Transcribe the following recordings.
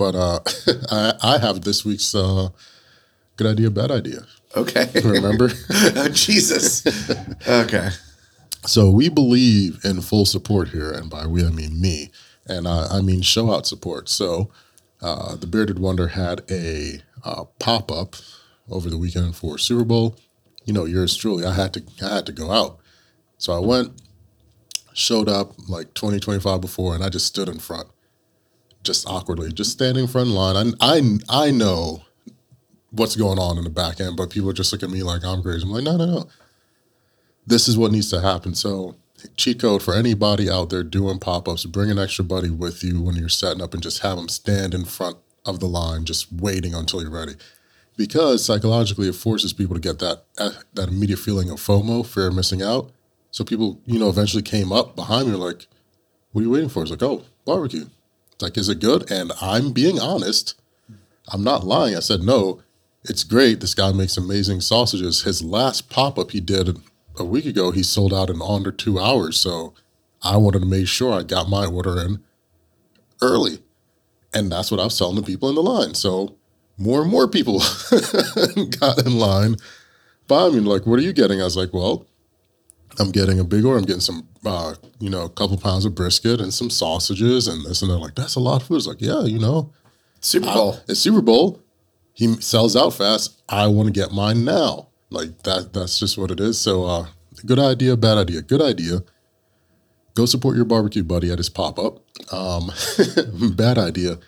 But uh, I, I have this week's uh, good idea, bad idea. Okay. Remember? oh, Jesus. Okay. So we believe in full support here, and by we I mean me, and uh, I mean show out support. So uh, the Bearded Wonder had a uh, pop up over the weekend for Super Bowl. You know, yours truly. I had to I had to go out, so I went, showed up like 20, 25 before, and I just stood in front, just awkwardly, just standing front line. I I I know what's going on in the back end, but people just look at me like I'm crazy. I'm like, no, no, no this is what needs to happen. So, cheat code for anybody out there doing pop ups bring an extra buddy with you when you're setting up and just have them stand in front of the line, just waiting until you're ready. Because psychologically, it forces people to get that uh, that immediate feeling of FOMO, fear of missing out. So people, you know, eventually came up behind me, like, "What are you waiting for?" It's like, "Oh, barbecue." Like, "Is it good?" And I'm being honest. I'm not lying. I said, "No, it's great. This guy makes amazing sausages." His last pop up he did a week ago, he sold out in under two hours. So I wanted to make sure I got my order in early. And that's what I was telling the people in the line. So more and more people got in line by mean, Like, what are you getting? I was like, well, I'm getting a big order. I'm getting some, uh, you know, a couple pounds of brisket and some sausages and this and they're like, that's a lot of food. It's like, yeah, you know, Super Bowl. I, it's Super Bowl. He sells out fast. I want to get mine now. Like that that's just what it is. So uh good idea, bad idea. Good idea. Go support your barbecue buddy at his pop-up. Um bad idea.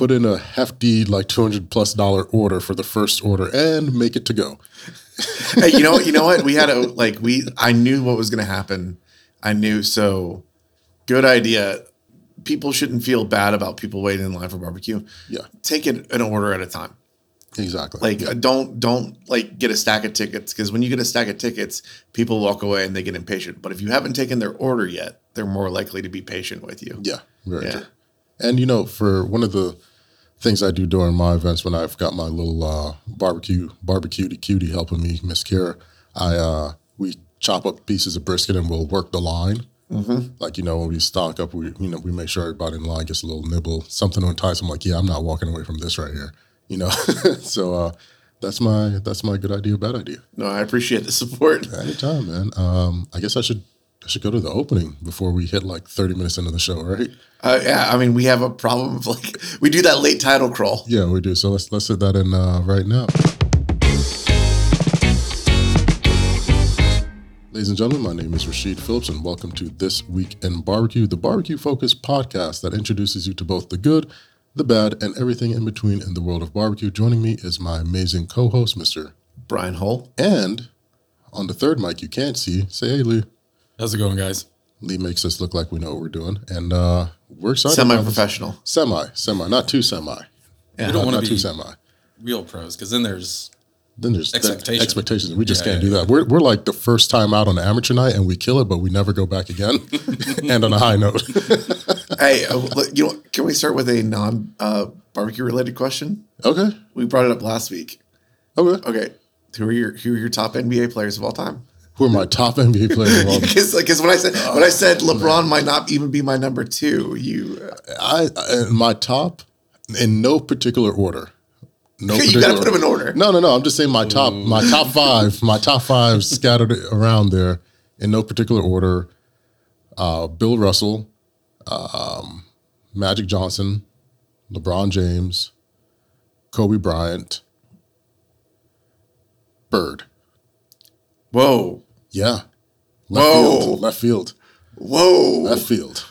Put in a hefty like 200 plus dollar order for the first order and make it to go. hey, you know what? You know what? We had a like we I knew what was going to happen. I knew so good idea. People shouldn't feel bad about people waiting in line for barbecue. Yeah. Take it an order at a time. Exactly. Like uh, don't don't like get a stack of tickets because when you get a stack of tickets, people walk away and they get impatient. But if you haven't taken their order yet, they're more likely to be patient with you. Yeah, very Yeah. true. And you know, for one of the things I do during my events when I've got my little uh, barbecue barbecue cutie helping me, Miss Kira, I uh, we chop up pieces of brisket and we'll work the line. Mm-hmm. Like you know, when we stock up, we you know we make sure everybody in line gets a little nibble, something to entice them. Like, yeah, I'm not walking away from this right here. You know, so uh, that's my that's my good idea, bad idea. No, I appreciate the support. Anytime, man. Um, I guess I should I should go to the opening before we hit like 30 minutes into the show, right? Uh, yeah, I mean, we have a problem of like we do that late title crawl. Yeah, we do. So let's let's hit that in uh, right now. Ladies and gentlemen, my name is Rasheed Philips, and welcome to This Week in Barbecue, the barbecue focused podcast that introduces you to both the good, the bad, and everything in between in the world of barbecue. Joining me is my amazing co host, Mr. Bryan Hull. And on the third mic, you can't see, say, hey, Lee. How's it going, guys? Lee makes us look like we know what we're doing, and uh, we're excited. Semi about this. professional. Semi, semi, not too semi. Yeah. We don't want to too be semi. real pros because then there's Then there's Expectation. expectations. We just Yeah, can't yeah, do that. We're, we're like the first time out on the amateur night and we kill it, but we never go back again. and on a high note. hey, uh, you know, can we start with a non uh, barbecue related question? okay. We brought it up last week. Okay. Okay, who are your who are your top NBA players of all time? Who are my top NBA players of all time? Because because when I said when I said LeBron might not even be my number two, you I, I my top in no particular order. No you particular got to put them in order. No, no, no. I'm just saying my top, my top five, my top five scattered around there in no particular order. Uh, Bill Russell, um, Magic Johnson, LeBron James, Kobe Bryant, Bird. Whoa, Yeah. Left Whoa. field. Left field. whoa, Left field.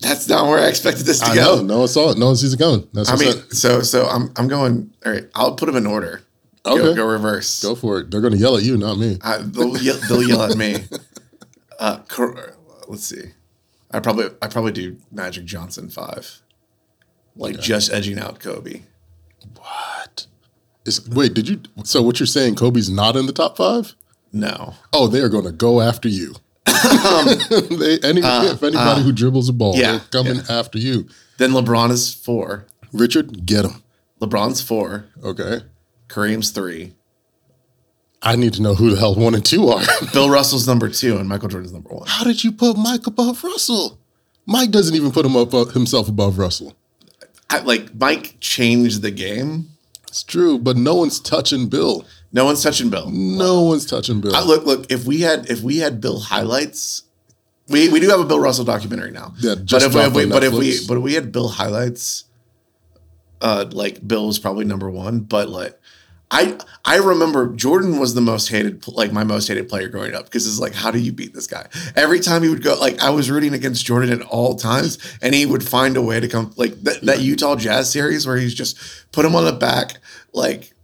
that's not where I expected this to I go. know. No one saw it. No one sees it coming. That's I mean, up. so so I'm I'm going. All right, I'll put them in order. Go, Okay. go reverse. Go for it. They're going to yell at you, not me. I, they'll, yell, they'll yell at me. Uh, cor- let's see. I probably I probably do Magic Johnson five, like just edging out Kobe. What? Is, wait, did you? So what you're saying? Kobe's not in the top five? No, Oh, they are going to go after you. they, any, if anybody who dribbles a ball, Uh, yeah, they're coming after you. then LeBron is four. Richard, get him. LeBron's four. Okay. Kareem's three. I need to know who the hell one and two are. Bill Russell's number two, and Michael Jordan's number one. How did you put Mike above Russell? Mike doesn't even put him up uh, himself above Russell. I, like Mike changed the game. It's true, but no one's touching Bill. No one's touching Bill. No one's touching Bill. I, look, look. If we had, if we had Bill highlights, we we do have a Bill Russell documentary now. Yeah, but just if, we, if we but if we but if we had Bill highlights, uh, like Bill was probably number one. But like, I I remember Jordan was the most hated, like my most hated player growing up because it's like, how do you beat this guy? Every time he would go, like I was rooting against Jordan at all times, and he would find a way to come, like that, that Utah Jazz series where he's just put him on the back, like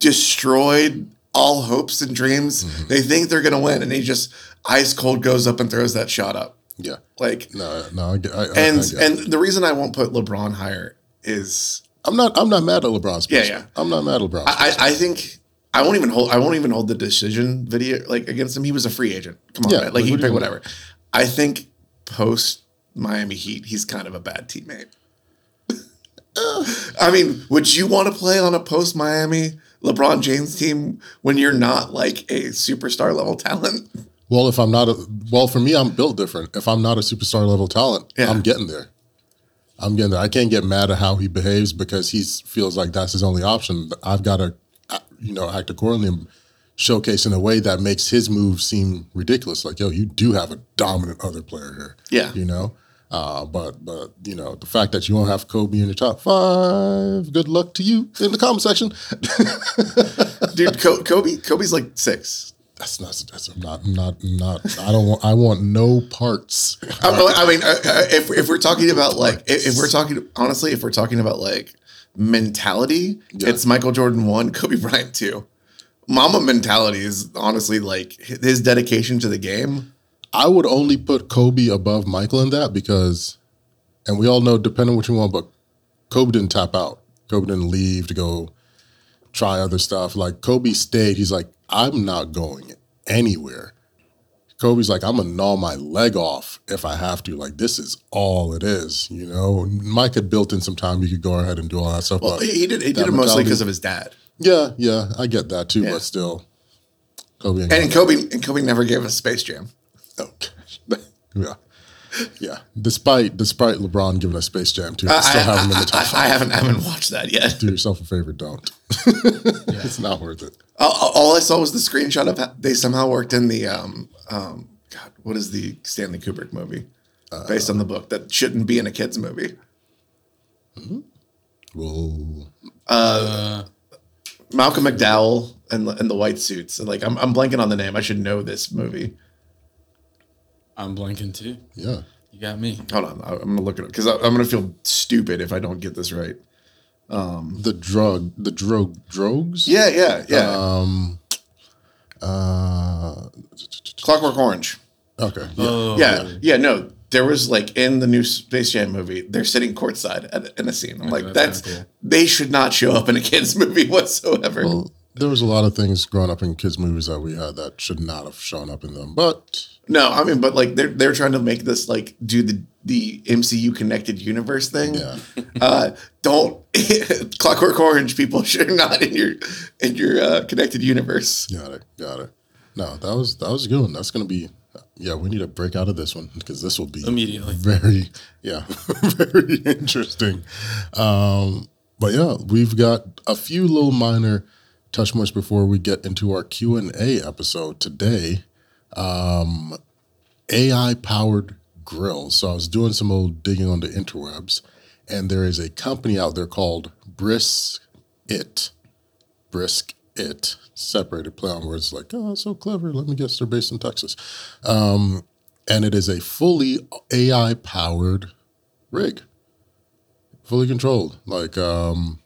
destroyed all hopes and dreams. Mm-hmm. They think they're gonna win, and he just ice cold goes up and throws that shot up. yeah. Like, No, no. I, I, and I and the reason I won't put LeBron higher is I'm not. I'm not mad at LeBron's. Yeah, yeah. I'm not mad at LeBron. I, I I think I won't even hold I won't even hold the decision video like against him. He was a free agent. Come on, Yeah, man. like, he what can do pick whatever. I think post Miami Heat, he's kind of a bad teammate. Uh. I mean, would you want to play on a post Miami LeBron James team when you're not like a superstar level talent? Well, if I'm not a well, for me, I'm built different. If I'm not a superstar level talent, Yeah. I'm getting there. I'm getting there. I can't get mad at how he behaves because he feels like that's his only option. I've got to, you know, act accordingly and showcase in a way that makes his move seem ridiculous. Like, yo, you do have a dominant other player here. Yeah. you know. Uh, but but you know the fact that you won't have Kobe in your top five. Good luck to you in the comment section. Dude, Kobe Kobe's like six. That's not. That's I'm not. Not. Not. I don't want. I want no parts. I, I mean, uh, uh, if if we're talking about like, if, if we're talking honestly, if we're talking about like mentality, Yeah. it's Michael Jordan one, Kobe Bryant two. Mama mentality is honestly like his dedication to the game. I would only put Kobe above Michael in that because, and we all know, depending on what you want, but Kobe didn't tap out. Kobe didn't leave to go try other stuff. Like Kobe stayed. He's like, I'm not going anywhere. Kobe's like, I'm gonna gnaw my leg off if I have to. Like, this is all it is, you know. Mike had built in some time. You could go ahead and do all that stuff. Well, he did he did it mostly because of his dad. Yeah, yeah, I get that too. Yeah. But still, Kobe ain't And Kobe and Kobe never gave us Space Jam. Oh, yeah, yeah. Despite despite LeBron giving us Space Jam too, I still have him in the top I. I haven't I haven't watched that yet. Do yourself a favor, don't. It's not worth it. All, all I saw was the screenshot of how they somehow worked in the um um God, what is the Stanley Kubrick movie based on the book that shouldn't be in a kids movie? Well, Malcolm McDowell and and the white suits. And like I'm I'm blanking on the name. I should know this movie. I'm blanking too. yeah. You got me. Hold on, I- I'm gonna look at it up because I'm gonna feel stupid if I don't get this right. The drug, the drug, droogs. Yeah, yeah, yeah. Um. Uh. Clockwork Orange. Okay. Yeah. Oh, Yeah, yeah. No, there was like in the new Space Jam movie, they're sitting courtside at, in a scene. I'm like, that's that's cool. they should not show up in a kids movie whatsoever. Well, there was a lot of things growing up in kids' movies that we had that should not have shown up in them, but No, I mean, but like they're they're trying to make this like do the the MCU connected universe thing. Yeah. Uh, don't Clockwork Orange people should not in your in your uh, connected universe. got it, got it. No, that was that was a good one. That's gonna be. Yeah, we need to break out of this one because this will be Immediately. very yeah very interesting um but yeah we've got a few little minor touch points before we get into our q&a episode today. Um ai powered grills so i was doing some old digging on the interwebs and there is a company out there called brisk it brisk it separated play on words like oh so clever. Let me guess they're based in texas. Um, and it is a fully AI powered rig, fully controlled. Like, um,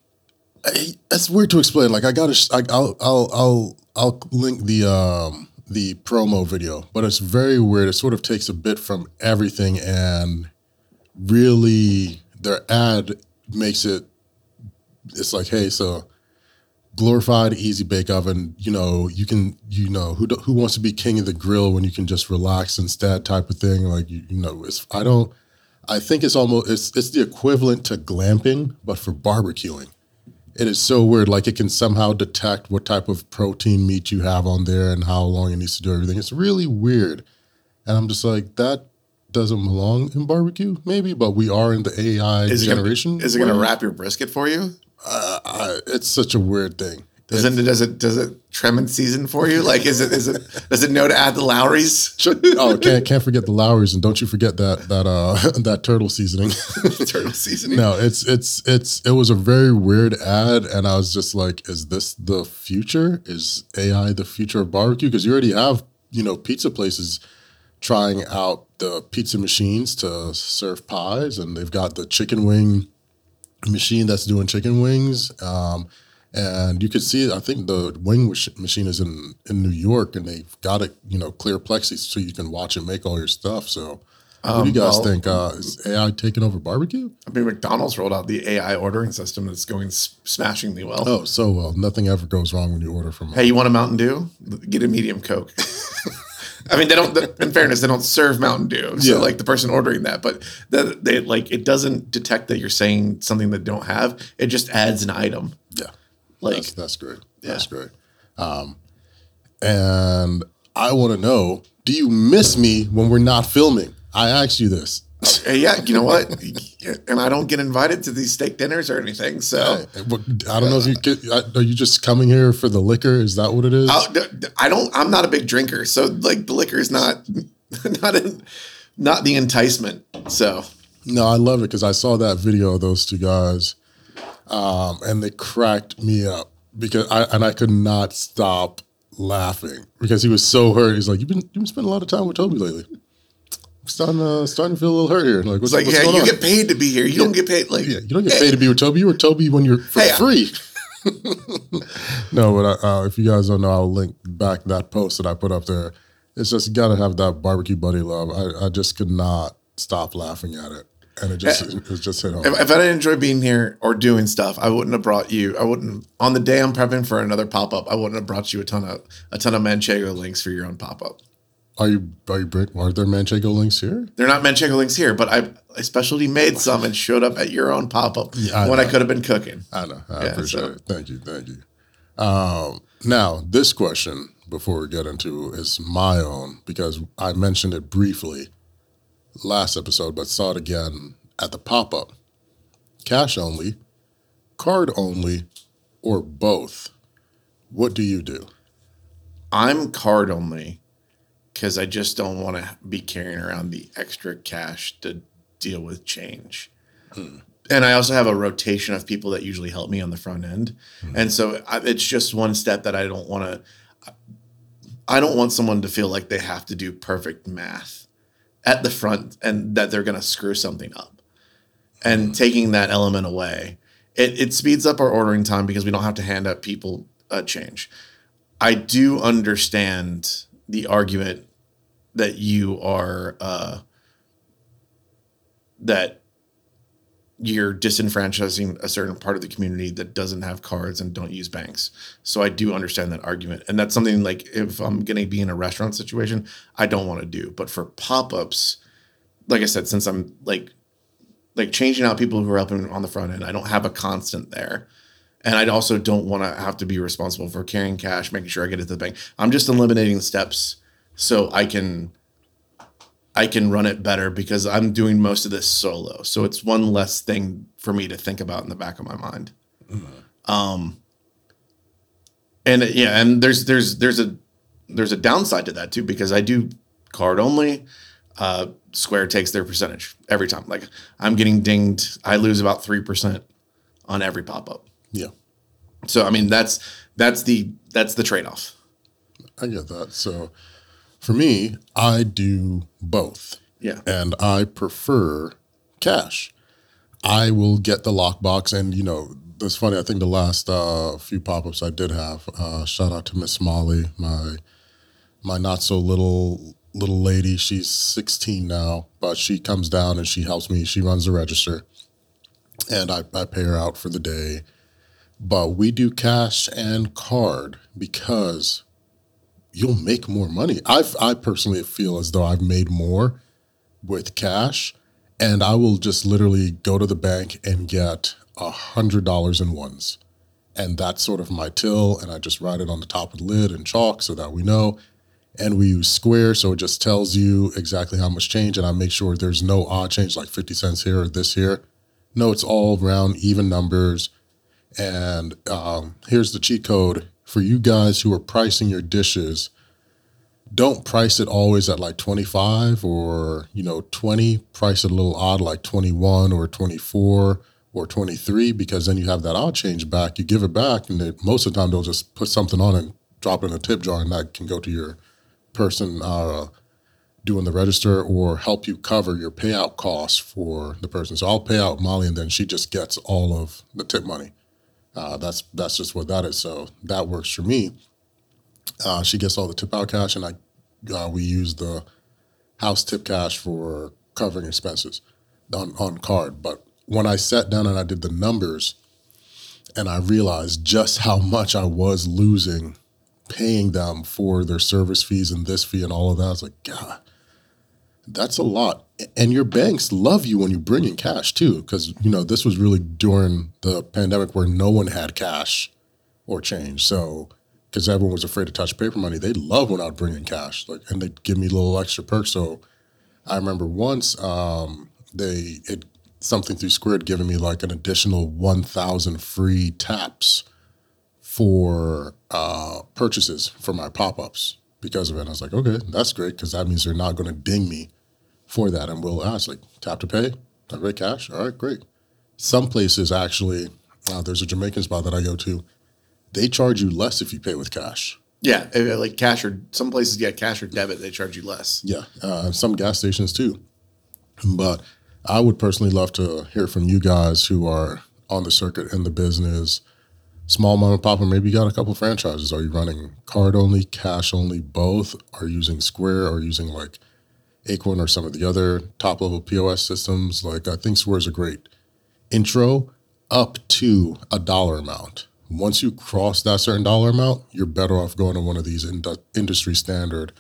That's weird to explain. Like, I gotta, I, I'll, I'll, I'll, I'll link the um, the promo video, but it's very weird. It sort of takes a bit from everything, and really, their ad makes it. It's like, hey, so glorified easy bake oven you know you can you know who who wants to be king of the grill when you can just relax instead type of thing like you, you know it's i don't i think it's almost it's it's the equivalent to glamping but for barbecuing it is so weird like it can somehow detect what type of protein meat you have on there and how long it needs to do everything it's really weird and i'm just like that doesn't belong in barbecue, maybe, but we are in the AI Is it generation. Gonna, is it going to wrap your brisket for you? uh, I- it's such a weird thing. Does it does it does it trim and season for you? Like is it is it does it know to add the Lawry's oh, can't can't forget the Lawry's, and don't you forget that that uh that turtle seasoning. turtle seasoning? no, it's it's it's it was a very weird ad, and I was just like, is this the future? Is AI the future of barbecue? Because you already have you know pizza places trying out the pizza machines to serve pies, and they've got the chicken wing machine that's doing chicken wings. Um, and you could see, I think the wing machine is in, in New York, and they've got it, you know, clear plexi so you can watch and make all your stuff. So, what do you guys well- think? Uh, is AI taking over barbecue? I mean, McDonald's rolled out the AI ordering system that's going s- smashingly well. Oh, so well. Nothing ever goes wrong when you order from. Hey, you want a Mountain Dew? Get a medium Coke. I mean, they don't. In fairness, they don't serve Mountain Dew, so Yeah. like the person ordering that, but the, they like it doesn't detect that you're saying something that they don't have. It just adds an item. Yeah, Like that's that's great. That's great. Um, and I want to know: Do you miss me when we're not filming? I asked you this. Hey, yeah, you know what? and I don't get invited to these steak dinners or anything. So Hey, I don't know if you get. Are you just coming here for the liquor? Is that what it is? I'll- I don't. I'm not a big drinker, so like the liquor is not not in, not the enticement. So No, I love it because I saw that video of those two guys, um, and they cracked me up because I and I could not stop laughing because he was so hurt. He's like, "You've been you've been spending a lot of time with Toby lately. I'm starting to starting to feel a little hurt here." Like, what's, like, what's yeah, going you on? get paid to be here. You don't get paid like yeah, you don't get paid to be with Toby. You were Toby when you're for Hey, free. no, but I, uh, if you guys don't know, I'll link back that post that I put up there. It's just gotta have that barbecue buddy love. I, I just could not stop laughing at it, and it just it just hit home. If, if I didn't enjoy being here or doing stuff, I wouldn't have brought you. I wouldn't on the day I'm prepping for another pop up. I wouldn't have brought you a ton of a ton of Manchego links for your own pop up. Are you are you bring, are there Manchego links here? They're not Manchego links here, but I I specialty made some and showed up at your own pop up I when I could have been cooking. I know. I Yeah, appreciate so- it. Thank you. Thank you. Um, now, this question before we get into is my own because I mentioned it briefly last episode, but saw it again at the pop up. Cash only, card only, or both. What do you do? I'm card only because I just don't want to be carrying around the extra cash to deal with change. Hmm. And I also have a rotation of people that usually help me on the front end. Hmm. And so I, it's just one step that I don't want to, I don't want someone to feel like they have to do perfect math at the front and that they're going to screw something up. And taking that element away, it, it speeds up our ordering time because we don't have to hand up people a change. I do understand the argument that you are uh, that you're disenfranchising a certain part of the community that doesn't have cards and don't use banks. So I do understand that argument, and that's something like if I'm going to be in a restaurant situation, I don't want to do. But for pop ups, like I said, since I'm like like changing out people who are helping on the front end, I don't have a constant there. And I also don't want to have to be responsible for carrying cash, making sure I get it to the bank. I'm just eliminating the steps so I can I can run it better because I'm doing most of this solo. So it's one less thing for me to think about in the back of my mind. Um and yeah, and there's there's there's a there's a downside to that too because I do card only. Uh, Square takes their percentage every time. Like I'm getting dinged. I lose about three percent on every pop up. Yeah, So I mean that's that's the that's the trade off. I get that. So for me, I do both. Yeah. and I prefer cash. I will get the lockbox, and you know, it's funny. I think the last uh, few pop ups I did have. Uh, shout out to Miss Molly, my my not so little little lady. She's 16 now, but she comes down and she helps me. She runs the register, and I, I pay her out for the day. But we do cash and card because you'll make more money. I I personally feel as though I've made more with cash, and I will just literally go to the bank and get a hundred dollars in ones, and that's sort of my till, and I just write it on the top of the lid in chalk so that we know. and we use Square, so it just tells you exactly how much change, and I make sure there's no odd change like 50 cents here or this here. No, it's all round even numbers. And um, here's the cheat code for you guys who are pricing your dishes. Don't price it always at like 25 or, you know, 20. Price it a little odd, like 21 or 24 or 23, because then you have that odd change back. You give it back, and they, most of the time they'll just put something on and drop it in a tip jar, and that can go to your person uh, doing the register or help you cover your payout costs for the person. So I'll pay out Molly, and then she just gets all of the tip money. Uh, that's that's just what that is. So that works for me. Uh, she gets all the tip out cash, and I uh, we use the house tip cash for covering expenses on on card. But when I sat down and I did the numbers, and I realized just how much I was losing paying them for their service fees and this fee and all of that. I was like, God, that's a lot. And your banks love you when you bring in cash too, because you know this was really during the pandemic where no one had cash or change. So because everyone was afraid to touch paper money, they love when I'd bring in cash, like, and they'd give me little extra perks. So I remember once um, they it something through Square had given me like an additional one thousand free taps for uh, purchases for my pop ups because of it. And I was like, okay, that's great because that means they're not going to ding me for that. And we'll ask, like, tap to pay, pay cash. All right, great. Some places actually, uh, there's a Jamaican spot that I go to, they charge you less if you pay with cash. Yeah, eh, like cash or some places get cash or debit, they charge you less. Yeah, uh, some gas stations too. But I would personally love to hear from you guys who are on the circuit in the business small mom and pop, or maybe you got a couple franchises. Are you running card only, cash only, both? Are you using Square or using like Acorn or some of the other top level POS systems? Like I think Square is a great intro up to a dollar amount. Once you cross that certain dollar amount, you're better off going to one of these ind- industry standard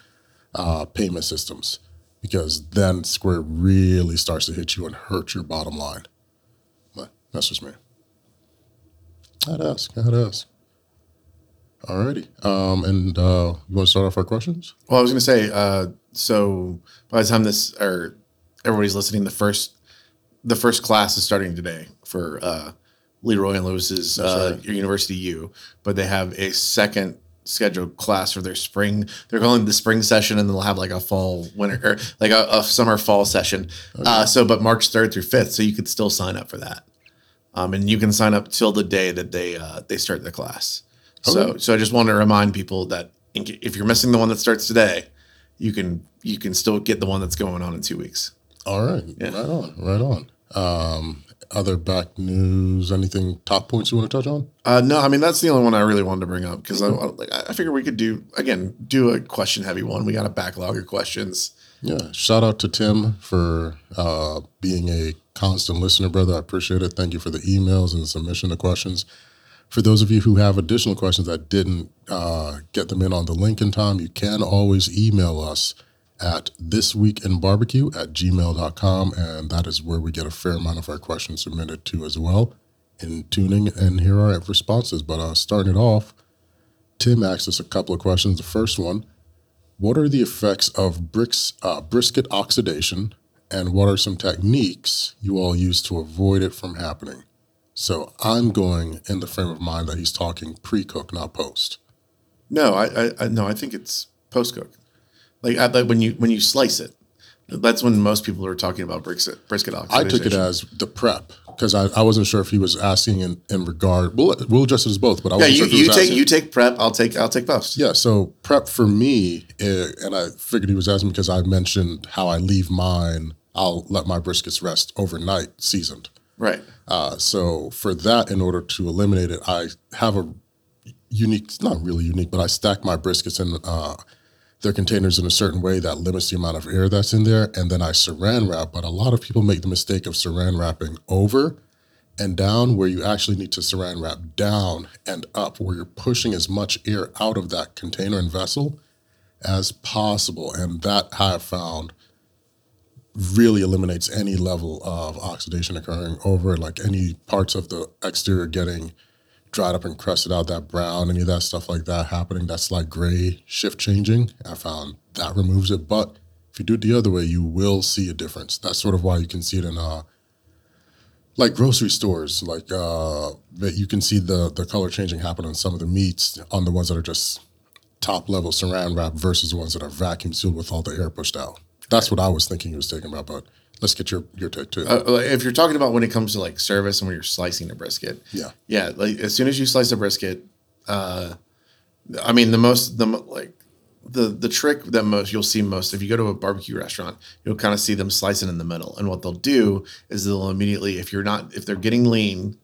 uh, payment systems because then Square really starts to hit you and hurt your bottom line. But that's just me. I'd ask. I'd ask. Alrighty. Um, and uh, you want to start off our questions? Well, I was going to say, uh, so by the time this or everybody's listening, the first the first class is starting today for uh, Leroy and Lewis's uh, University U, but they have a second scheduled class for their spring. They're calling it the spring session, and they'll have like a fall winter or like a, a summer fall session. Uh, so, but March third through fifth, so you could still sign up for that. Um, and you can sign up till the day that they uh, they start the class. So so I just want to remind people that if you're missing the one that starts today, you can you can still get the one that's going on in two weeks. All right. Yeah. Right on. Right on. Um, other back news? Anything top points you want to touch on? Uh, no, I mean that's the only one I really wanted to bring up because I like, I figure we could do again do a question heavy one. We got a backlog of questions. Yeah. Shout out to Tim for uh, being a constant listener, brother. I appreciate it. Thank you for the emails and the submission of questions. For those of you who have additional questions that didn't uh, get them in on the link in time, you can always email us at thisweekinbarbecue at gmail.com. And that is where we get a fair amount of our questions submitted to as well in tuning. And here are our responses. But uh, starting it off, Tim asked us a couple of questions. The first one What are the effects of bricks, uh, brisket oxidation? And what are some techniques you all use to avoid it from happening? So I'm going in the frame of mind that he's talking pre-cook, not post. No, I, I, I no, I think it's post cook. Like, I, like when you when you slice it, that's when most people are talking about brisket brisket I took it as the prep because I, I wasn't sure if he was asking in, in regard. We'll, we'll address it as both, but I yeah. wasn't You, sure if he you was take asking- you take prep. I'll take I'll take post. Yeah, so prep for me, eh, and I figured he was asking because I mentioned how I leave mine. I'll let my briskets rest overnight, seasoned. Right. Uh, so for that, in order to eliminate it, I have a unique, it's not really unique, but I stack my briskets in uh, their containers in a certain way that limits the amount of air that's in there, and then I saran wrap. But a lot of people make the mistake of saran wrapping over and down, where you actually need to saran wrap down and up, where you're pushing as much air out of that container and vessel as possible, and that I have found really eliminates any level of oxidation occurring over like any parts of the exterior getting dried up and crusted out, that brown, any of that stuff like that happening, that's like gray shift changing. I found that removes it. But if you do it the other way, you will see a difference. That's sort of why you can see it in uh like grocery stores, like uh that you can see the the color changing happen on some of the meats on the ones that are just top level saran wrap versus the ones that are vacuum sealed with all the air pushed out. That's what I was thinking he was talking about, but let's get your your take too. Uh, if you're talking about when it comes to like service and when you're slicing a brisket, yeah. yeah, like as soon as you slice a brisket, uh, I mean the most the like the the trick that most you'll see most if you go to a barbecue restaurant, you'll kind of see them slicing in the middle, and what they'll do is they'll immediately if you're not if they're getting lean.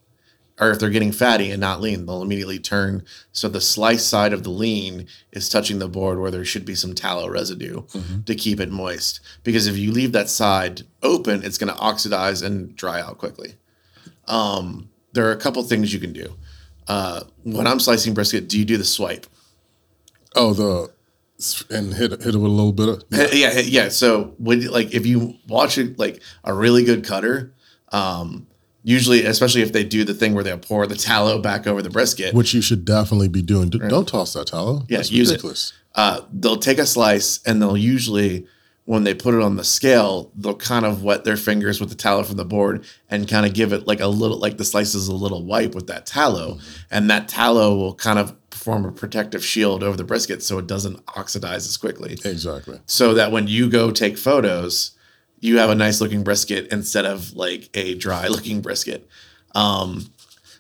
Or if they're getting fatty and not lean, they'll immediately turn so the slice side of the lean is touching the board where there should be some tallow residue to keep it moist. Because if you leave that side open, it's going to oxidize and dry out quickly Um, there are a couple things you can do. Uh, when I'm slicing brisket, do you do the swipe? Oh, the and hit hit it with a little bit of Yeah, yeah. yeah. So when like if you watch it like a really good cutter, um, usually especially if they do the thing where they pour the tallow back over the brisket, which you should definitely be doing. D- Don't toss that tallow. Yeah, That's use it. uh, they'll take a slice and they'll usually when they put it on the scale, they'll kind of wet their fingers with the tallow from the board and kind of give it like a little like the slices a little wipe with that tallow, and that tallow will kind of form a protective shield over the brisket so it doesn't oxidize as quickly. Exactly. so that when you go take photos, you have a nice looking brisket instead of like a dry looking brisket. Um,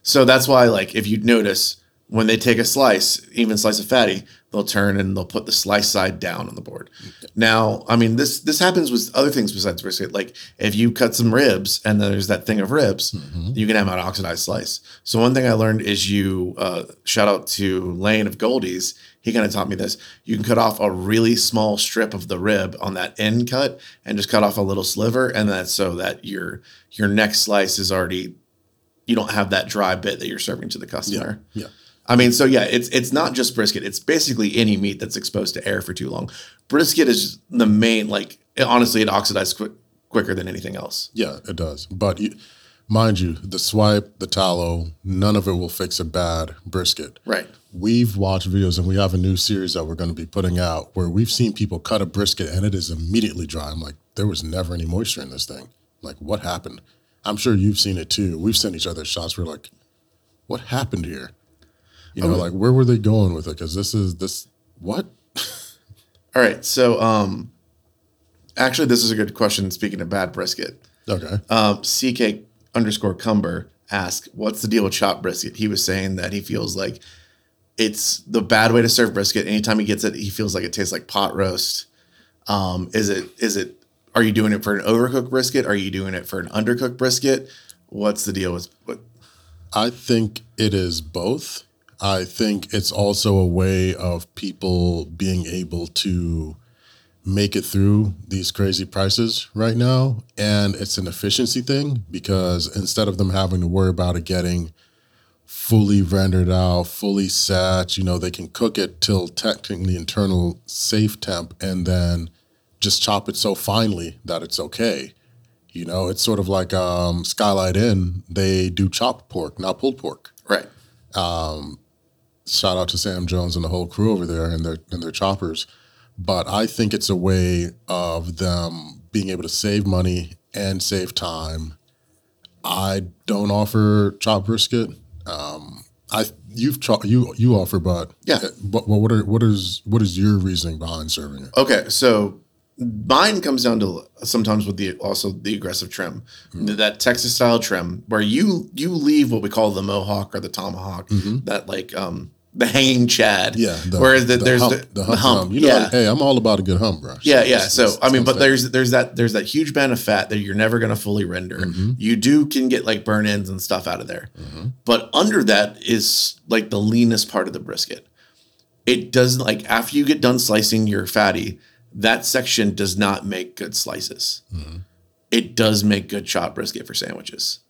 so that's why, like, if you notice when they take a slice, even slice of fatty, they'll turn and they'll put the slice side down on the board. Now, I mean, this this happens with other things besides brisket. Like if you cut some ribs and then there's that thing of ribs, you can have an oxidized slice. So one thing I learned is you uh, shout out to Lane of Goldee's. He kind of taught me this. You can cut off a really small strip of the rib on that end cut and just cut off a little sliver, and that's so that your your next slice is already you don't have that dry bit that you're serving to the customer. Yeah. I mean, so yeah, it's it's not just brisket. It's basically any meat that's exposed to air for too long. Brisket is the main like it, honestly it oxidizes quick, quicker than anything else. Yeah, it does. But you, mind you, the swipe, the tallow, none of it will fix a bad brisket. Right. We've watched videos and we have a new series that we're going to be putting out where we've seen people cut a brisket and it is immediately dry. I'm like, there was never any moisture in this thing. Like, what happened? I'm sure you've seen it too. We've sent each other shots. We're like, what happened here? You know, like, where were they going with it? Because this is this, what? All right. So um actually this is a good question speaking of bad brisket. Okay. Um CK underscore Cumber asked, what's the deal with chopped brisket? He was saying that he feels like it's the bad way to serve brisket. Anytime he gets it, he feels like it tastes like pot roast. Um, is it is it are you doing it for an overcooked brisket? Are you doing it for an undercooked brisket? What's the deal with what I think it is both. I think it's also a way of people being able to make it through these crazy prices right now. And it's an efficiency thing because instead of them having to worry about it getting fully rendered out, fully set, you know, they can cook it till technically internal safe temp and then just chop it so finely that it's okay. You know, it's sort of like um, Skylight Inn. They do chopped pork, not pulled pork. right? Shout out to Sam Jones and the whole crew over there and their and their choppers. But I think it's a way of them being able to save money and save time. I don't offer chop brisket. Um, I you've cho- you you offer, but Yeah. What what are what is what is your reasoning behind serving it? Okay, so mine comes down to sometimes with the also the aggressive trim, that Texas style trim where you you leave what we call the mohawk or the tomahawk, that like um the hanging chad. Yeah. The, whereas the, there's hump, the, the the hump. hump. You know, yeah. hey, I'm all about a good hump, bro. Yeah, yeah. Let's- So let's- I mean, but say- there's there's that there's that huge band of fat that you're never gonna fully render. Mm-hmm. You do can get like burn ins and stuff out of there, but under that is like the leanest part of the brisket. It doesn't like after you get done slicing your fatty, that section does not make good slices. Mm-hmm. It does make good chopped brisket for sandwiches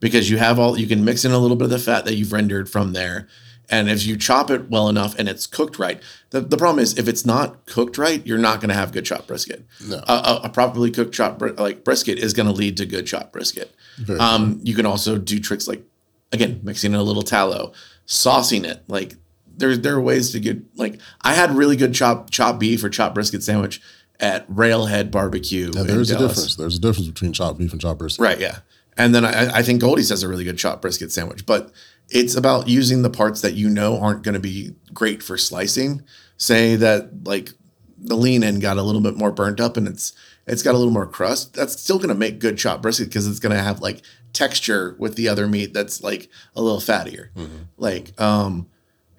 because you have all you can mix in a little bit of the fat that you've rendered from there. And if you chop it well enough and it's cooked right, the, the problem is if it's not cooked right, you're not going to have good chopped brisket. No. A, a, a properly cooked chopped bri- like brisket is going to lead to good chopped brisket. Um, you can also do tricks like again mixing in a little tallow, saucing it. Like there there are ways to get like I had really good chop chop beef or chop brisket sandwich at Railhead Barbecue. Yeah, there's a Dallas. difference. There's a difference between chopped beef and chopped brisket. Right, yeah. And then I, I think Goldee's has a really good chopped brisket sandwich, but it's about using the parts that you know aren't going to be great for slicing. Say that like the lean end got a little bit more burnt up and it's it's got a little more crust. That's still going to make good chopped brisket because it's going to have like texture with the other meat that's like a little fattier. Like um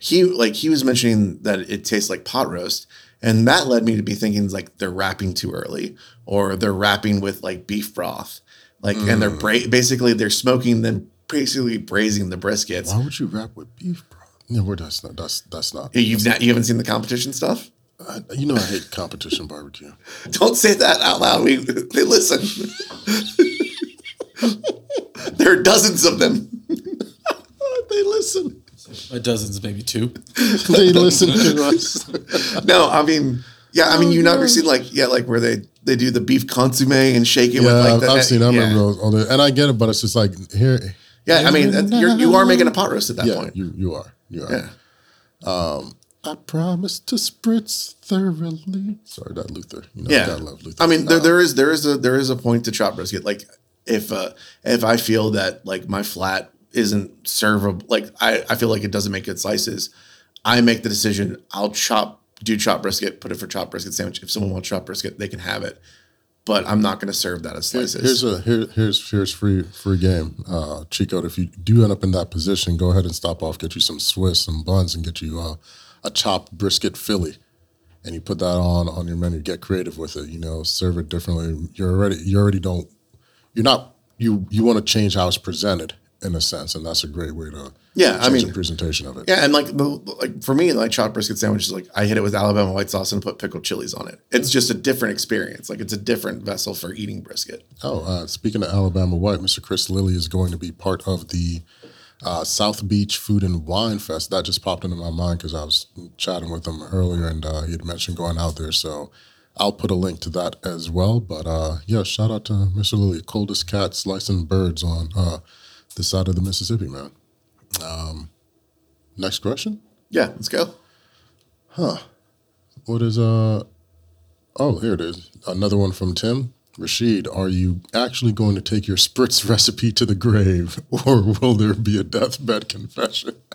he like he was mentioning that it tastes like pot roast and that led me to be thinking like they're wrapping too early or they're wrapping with like beef broth like and they're mm. bra- basically they're smoking then basically braising the briskets Why would you wrap with beef, broth no that's not that's that's not. you've not you haven't seen the competition stuff I, you know I hate competition barbecue. don't say that out loud we they listen there are dozens of them they listen. By dozens, maybe two. They listen to us. no i mean yeah i mean you never seen like yeah like where they they do the beef consomme and shake it with Yeah, like I've, the, I've seen. I yeah. remember all, all the, and I get it, but it's just like here. yeah i mean that- you're, you are making a pot roast at that Yeah, point you you are you are. yeah I promise to spritz thoroughly. Sorry, that Luther. You know, Yeah, gotta love Luther. I mean, there, there is there is a there is a point to chop brisket. Like if uh if I feel that like my flat isn't servable, like I I feel like it doesn't make good slices, I make the decision. I'll chop do chop brisket, put it for chop brisket sandwich. If someone wants chop brisket, they can have it, but I'm not going to serve that as slices. Here's a here, here's here's free free game, uh, Chico. If you do end up in that position, go ahead and stop off, get you some Swiss, some buns, and get you uh, a chopped brisket Philly, and you put that on on your menu. Get creative with it. You know, serve it differently. You're already you already don't. You're not you you want to change how it's presented in a sense, and that's a great way to Yeah, I mean- presentation of it. Yeah, and like the like for me, like chopped brisket sandwiches, like I hit it with Alabama white sauce and put pickled chilies on it. It's just a different experience. Like it's a different vessel for eating brisket. Oh, uh, speaking of Alabama White, Mr. Chris Lilly is going to be part of the uh, South Beach Food and Wine Fest. That just popped into my mind because I was chatting with him earlier and uh, he had mentioned going out there. So I'll put a link to that as well. But uh, yeah, shout out to Mr. Lilly, coldest cat slicing birds on uh, this side of the Mississippi, man. Um, next question. Yeah, let's go. Huh. What is uh? Oh, here it is. Another one from Tim. Rasheed, are you actually going to take your spritz recipe to the grave, or will there be a deathbed confession?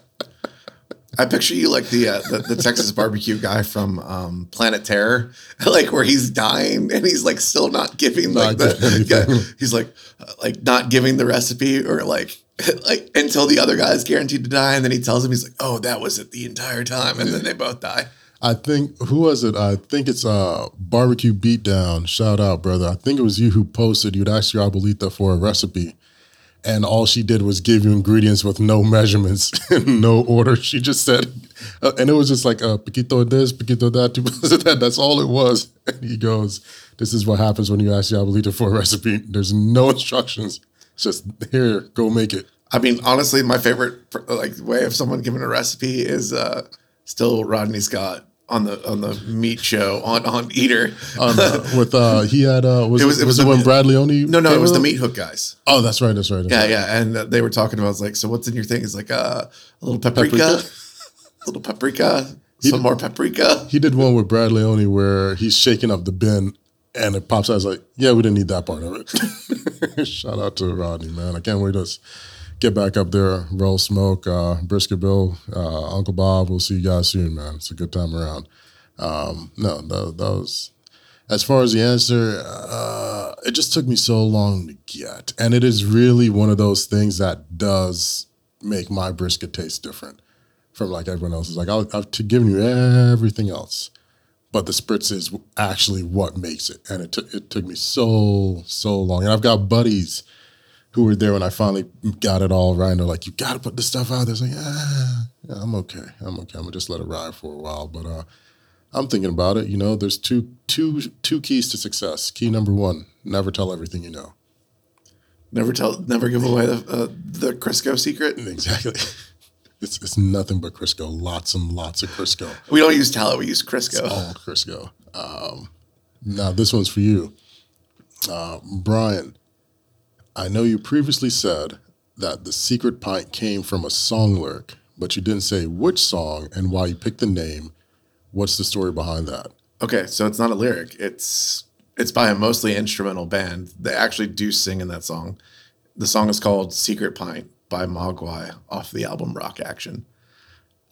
I picture you like the uh, the, the Texas barbecue guy from um, Planet Terror, like where he's dying and he's like still not giving like Not the yeah, he's like uh, like not giving the recipe or like like until the other guy is guaranteed to die and then he tells him he's like oh that was it the entire time and then they both die. I think who was it? I think it's uh barbecue beatdown. Shout out, brother. I think it was you who posted. You'd ask your abuelita for a recipe, and all she did was give you ingredients with no measurements no order. She just said, uh, and it was just like a poquito of this, two that. That's all it was. And he goes, "This is what happens when you ask your abuelita for a recipe. There's no instructions. It's just here, go make it." I mean honestly, my favorite like way of someone giving a recipe is uh, still Rodney Scott on the on the meat show on on Eater. Um, with uh, he had uh, was It was- was, it was it the- when Brad Leone? no, no, it was the meat hook guys. Oh, that's right. That's right. That's Yeah, right. yeah, and uh, they were talking about like, so what's in your thing? is like uh, a little paprika, Paprika? a little paprika, some more paprika. He did one with Brad Leone where he's shaking up the bin and it pops out. It's like, yeah, we didn't need that part of it. Shout out to Rodney, man. I can't wait to get back up there, roll smoke, uh, Brisket Bill, uh, Uncle Bob. We'll see you guys soon, man. It's a good time around. Um, no, that, that was, as far as the answer, uh, it just took me so long to get. And it is really one of those things that does make my brisket taste different from like everyone else's. Like I'll, I've given you everything else, but the spritz is actually what makes it. And it took it took me so so long. And I've got buddies who were there when I finally got it all right. And they're like, "You got to put this stuff out." there. It's like, ah, yeah, I'm okay. I'm okay. I'm gonna just let it ride for a while. But uh, I'm thinking about it. You know, there's two two two keys to success. Key number one: never tell everything you know. Never tell, never give away the uh, the Crisco secret. Exactly. It's, it's nothing but Crisco. Lots and lots of Crisco. We don't use tallow, we use Crisco. all Crisco. Um, now this one's for you, uh, Bryan. I know you previously said that the secret pint came from a song lyric, but you didn't say which song and why you picked the name. What's the story behind that? Okay, so it's not a lyric. It's it's by a mostly instrumental band. They actually do sing in that song. The song is called Secret Pint by Mogwai off the album Rock Action.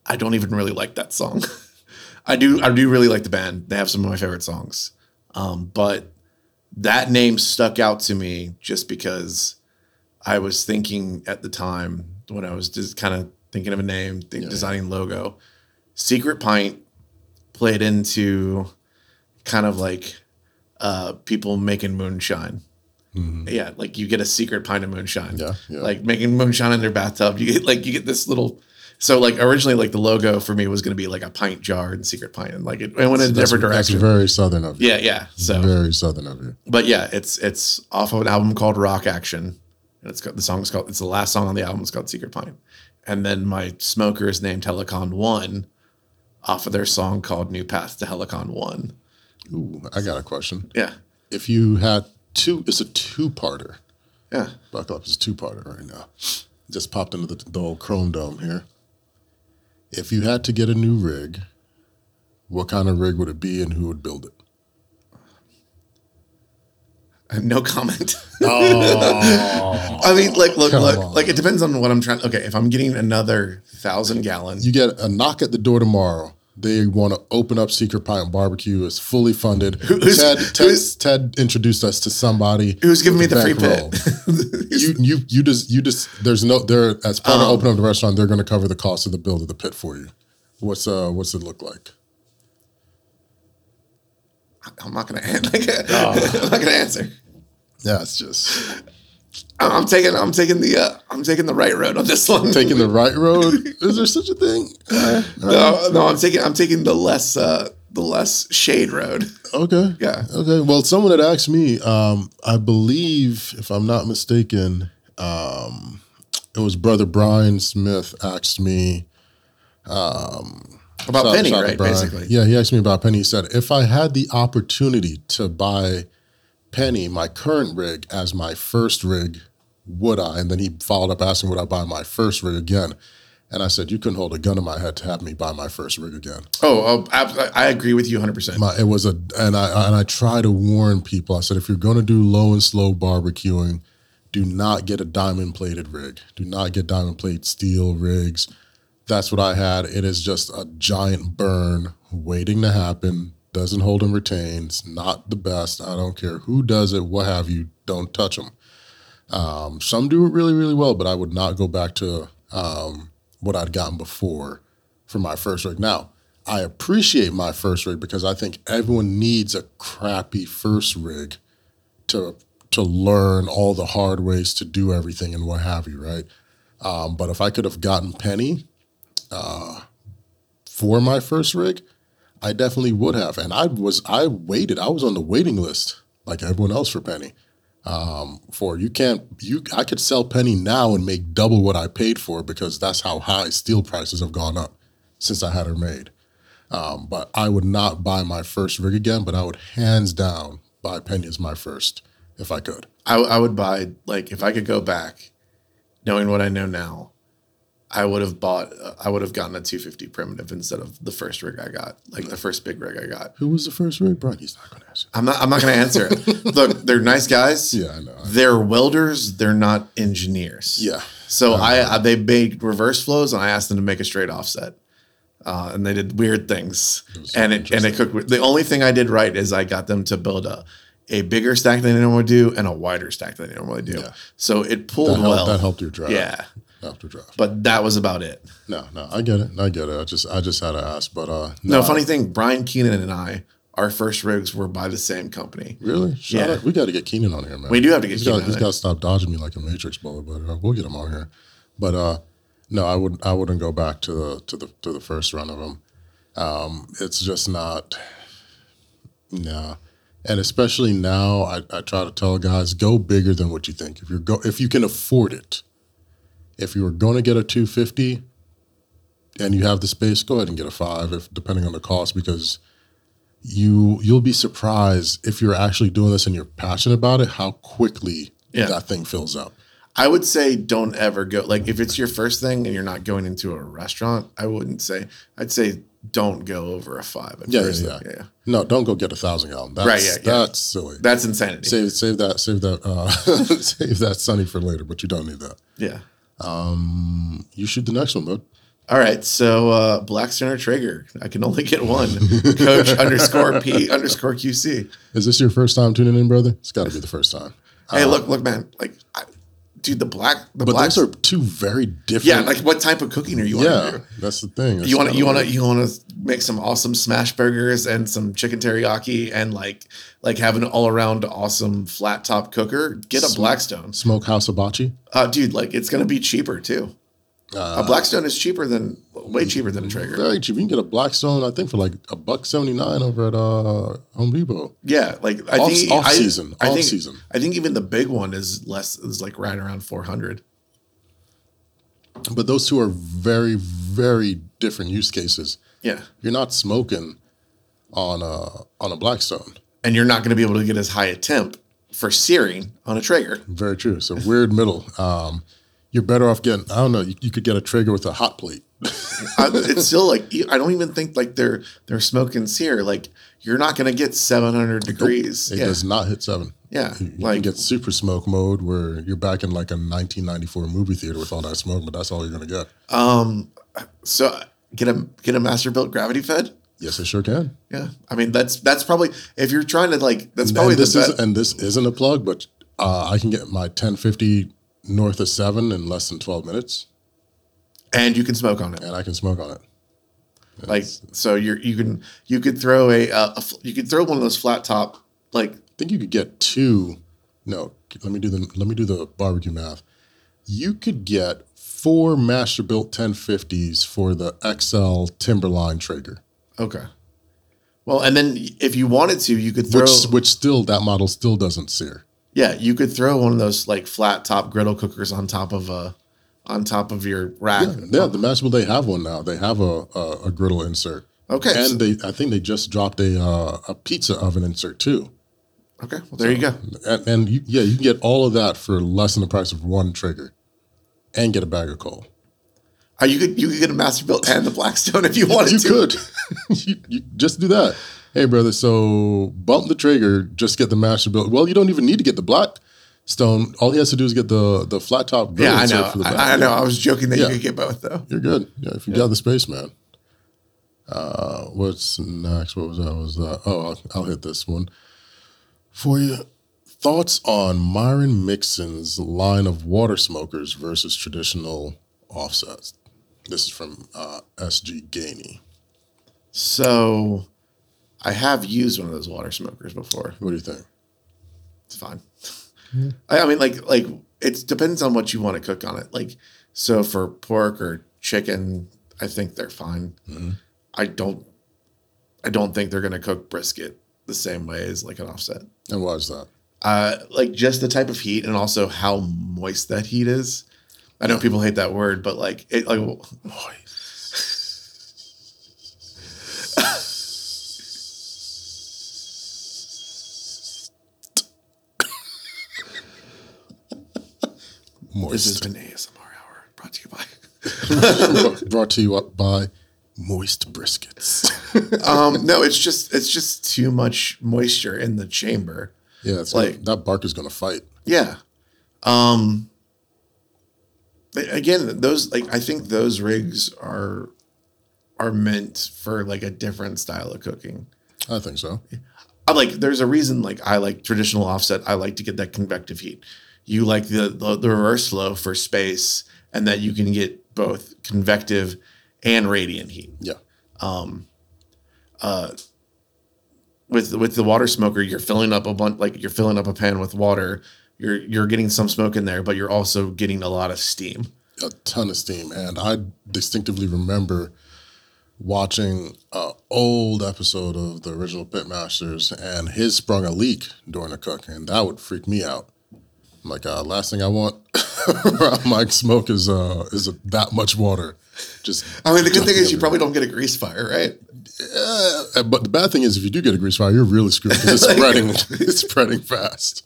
I don't even really like that song. I do I do really like the band. They have some of my favorite songs. Um, but that name stuck out to me just because I was thinking at the time when I was just kind of thinking of a name, think, designing logo. Secret Pint played into kind of like uh, people making moonshine. Yeah, like you get a secret pint of moonshine. Yeah, yeah. Like making moonshine in their bathtub. You get like you get this little. So like originally, like the logo for me was going to be like a pint jar and secret pint, and like it, it went in a That's- different That's very southern of you. yeah, yeah. So Very southern of you. but yeah, it's it's off of an album called Rock Action. And it's got the song is called it's the last song on the album. It's called Secret Pint. And then my smoker is named Helicon One off of their song called New Path to Helicon One. Ooh, I got a question. Yeah. If you had two, it's a two-parter. Yeah. Buckle up, it's a two-parter right now. Just popped into the, the old Chrome Dome here. If you had to get a new rig, what kind of rig would it be and who would build it? No comment. Oh. I mean, like, look, look, on. like it depends on what I'm trying. Okay, if I'm getting another thousand gallon, You get a knock at the door tomorrow. They want to open up Secret Pint Barbecue. It's fully funded. Who's- Ted, Ted, who's- Ted introduced us to somebody who's giving me the free pit? you you you just you just there's no there as part Um, of opening up the restaurant they're going to cover the cost of the build of the pit for you. What's uh what's it look like? I'm not gonna like, I'm not gonna answer. Yeah, it's just I'm taking I'm taking the uh, I'm taking the right road on this one. taking the right road. Is there such a thing? Uh, no, no, I'm taking I'm taking the less uh the less shade road. okay. Yeah. Okay. Well, someone had asked me. Um, I believe, if I'm not mistaken, um, it was brother Brian Smith asked me About Shout- Penny, right? Brian. Basically. Yeah, he asked me about Penny. He said, if I had the opportunity to buy Penny, my current rig, as my first rig, would I? And then he followed up asking, would I buy my first rig again? And I said, you couldn't hold a gun to my head to have me buy my first rig again. Oh, oh I agree with you 100. percent My, it was a, and I and I try to warn people. I said, if you're going to do low and slow barbecuing, do not get a diamond plated rig. Do not get diamond plate steel rigs. That's what I had. It is just a giant burn waiting to happen. Doesn't hold and retains. Not the best. I don't care who does it, what have you. Don't touch them. Um, some do it really, really well, but I would not go back to um, what I'd gotten before for my first rig. Now, I appreciate my first rig because I think everyone needs a crappy first rig to to learn all the hard ways to do everything and what have you, right? Um, but if I could have gotten Penny uh, for my first rig, I definitely would have. And I was I waited. I was on the waiting list like everyone else for Penny. Um, for you can't you I could sell Penny now and make double what I paid for because that's how high steel prices have gone up since I had her made. Um, but I would not buy my first rig again, but I would hands down buy Penny as my first if I could. I, I would buy like if I could go back, knowing what I know now, I would have bought. I would have gotten a 250 primitive instead of the first rig I got, like the first big rig I got. Who was the first rig? Bryan, he's not going to answer. I'm not. I'm not going to answer it. Look, they're nice guys. Yeah, I know. They're welders. They're not engineers. Yeah. So I, I they made reverse flows, and I asked them to make a straight offset, uh, and they did weird things. And it and it cooked. The only thing I did right is I got them to build a a bigger stack than they normally do and a wider stack than they normally do. Yeah. So it pulled That helped, well. that helped your drive. Yeah, After draft. but that was about it. No, no, I get it. I get it. I just I just had to ask. But uh No, funny thing, Brian Keenan and I, our first rigs were by the same company. Really? Shout Yeah. out. We got to get Keenan on here, man. We do have to get he's Keenan Got, he's it. got to stop dodging me like a Matrix bullet, but uh, we'll get him on here. But uh, no, I wouldn't I wouldn't go back to the to the to the first run of them. Um, it's just not. No, and especially now, I, I try to tell guys go bigger than what you think. If you're go if you can afford it, if you were going to get a 250 and you have the space, go ahead and get a five, if depending on the cost, because you you'll be surprised if you're actually doing this and you're passionate about it, how quickly Yeah. that thing fills up. I would say don't ever go like if it's your first thing and you're not going into a restaurant. I wouldn't say. I'd say don't go over a five. At Yeah, first. yeah, yeah. No, don't go get a thousand gallon. That's, Right, yeah, yeah. That's silly. That's insanity. save save that save that uh, save that sunny for later. But you don't need that. yeah. You shoot the next one, bud. All right, so uh, Blackstone or Traeger. I can only get one. Coach underscore P underscore QC. Is this your first time tuning in, brother? It's got to be the first time. Hey, look, look, man. Like, I, dude, the black, the But black. those are two very different. yeah, like what type of cooking are you yeah, do? that's the thing. It's You want to, you want to, you want to make some awesome smash burgers and some chicken teriyaki and like, like have an all around awesome flat top cooker. Get a Blackstone, smokehouse hibachi. uh, dude. Like, it's gonna be cheaper too. Uh, a Blackstone is cheaper than, way cheaper than a Traeger. Very cheap. You can get a Blackstone, I think, for like a buck seventy nine over at uh, Home Depot. Yeah, like I Off- think off I- season, I off think, season. I think even the big one is less is like right around four hundred. But those two are very, very different use cases. Yeah, You're not smoking on a on a Blackstone. and you're not going to be able to get as high a temp for searing on a Traeger. Very true. So weird middle. Um, you're better off getting. I don't know. You, you could get a Traeger with a hot plate. I, it's still like I don't even think like they're they're smoking sear. Like you're not going to get seven hundred degrees. It yeah, does not hit seven. yeah. You can Like get super smoke mode where you're back in like a 1994 movie theater with all that smoke, but that's all you're gonna get. um, so get a get a Masterbuilt gravity fed. Yes, I sure can. Yeah, I mean that's that's probably if you're trying to like that's And probably the this best. is and this isn't a plug, but uh, I can get my 1050 north of seven in less than 12 minutes, and you can smoke on it. and I can smoke on it. Like so, you're you can you could throw a, uh, a you could throw one of those flat top like I think you could get two. No, let me do the let me do the barbecue math. You could get four Masterbuilt 1050s for the XL Timberline Traeger, okay. Well, and then if you wanted to, you could throw which which still that model still doesn't sear. Yeah, you could throw one of those like flat top griddle cookers on top of a on top of your rack. Yeah, the Masterbuilt they have one now. They have a a, a griddle insert, Okay. so- and they I think they just dropped a uh, a pizza oven insert too. okay. Well, there you go. And, and you, yeah, you can get all of that for less than the price of one Traeger, and get a bag of coal. Uh, you could you could get a Masterbuilt and the Blackstone if you wanted You to. could. you, you just do that. Hey, brother. So bump the Traeger. Just get the Masterbuilt. Well, you don't even need to get the black stone. All he has to do is get the the flat top. grill Yeah, I know. For the. I, I know. I was joking that Yeah. you could get both though. You're good. Yeah, if you got the space, man. Uh, what's next? What was that? What was that? Oh, I'll, I'll hit this one for you. Thoughts on Myron Mixon's line of water smokers versus traditional offsets? This is from uh, SG Gainey. So, I have used one of those water smokers before. What do you think? It's fine. I, I mean, like, like it depends on what you want to cook on it. Like, so for pork or chicken, I think they're fine. I don't, I don't think they're gonna cook brisket the same way as like an offset. And why is that? Uh, like just the type of heat and also how moist that heat is. I know people hate that word, but like it, like this has Moist. been ASMR hour brought to you by. Brought to you up by Moist Briskets. um, no, it's just it's just too much moisture in the chamber. Yeah, it's Like- like that barker's gonna fight. Yeah. Um again, those like I think those rigs are are meant for like a different style of cooking. I think so. I like there's a reason like I like traditional offset. I like to get that convective heat. You like the the, the reverse flow for space and that you can get both convective and radiant heat. Yeah. Um, uh, with with the water smoker, you're filling up a bunch like you're filling up a pan with water. You're you're getting some smoke in there, but you're also getting a lot of steam. a ton of steam. And I distinctively remember watching an old episode of the original Pitmasters, and his sprung a leak during a cook, and that would freak me out. Like, uh, last thing I want around my smoke is uh is that much water. Just I mean, the good thing is you probably don't get a grease fire, right? uh, but the bad thing is if you do get a grease fire, you're really screwed because it's spreading it's spreading fast.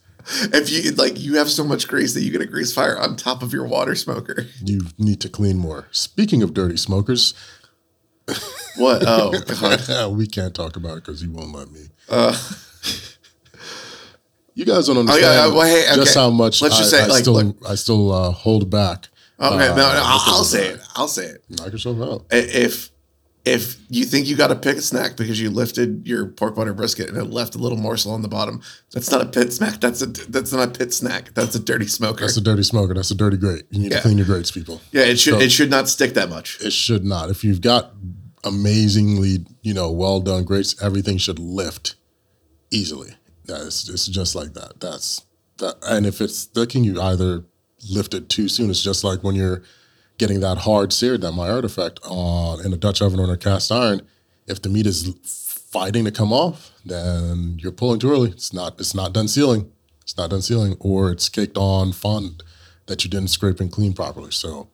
if you like, you have so much grease that you get a grease fire on top of your water smoker. You need to clean more. Speaking of dirty smokers, What? Oh, God. we can't talk about it because you won't let me. Uh, You guys don't Oh, understand yeah, well, hey, just how much Let's I, just say, I like, still look- I still uh, hold back. okay, uh, no, no, I'll, I'll say it. I'll say it. Knock yourself out. If if you think you got a pick a snack because you lifted your pork butter brisket and it left a little morsel on the bottom, that's not a pit snack. That's a that's not a pit snack. That's a dirty smoker. That's a dirty smoker. That's a dirty grate. You need Yeah. to clean your grates, people. yeah, it should So- it should not stick that much. It should not. If you've got amazingly, you know, well done grates, everything should lift easily. That's it's just like that. That's that. And if it's sticking, you either lift it too soon. It's just like when you're getting that hard seared, that Maillard effect on in a Dutch oven or a cast iron. If the meat is fighting to come off, then you're pulling too early. It's not. It's not done sealing. It's not done sealing, or it's caked on fond that you didn't scrape and clean properly. So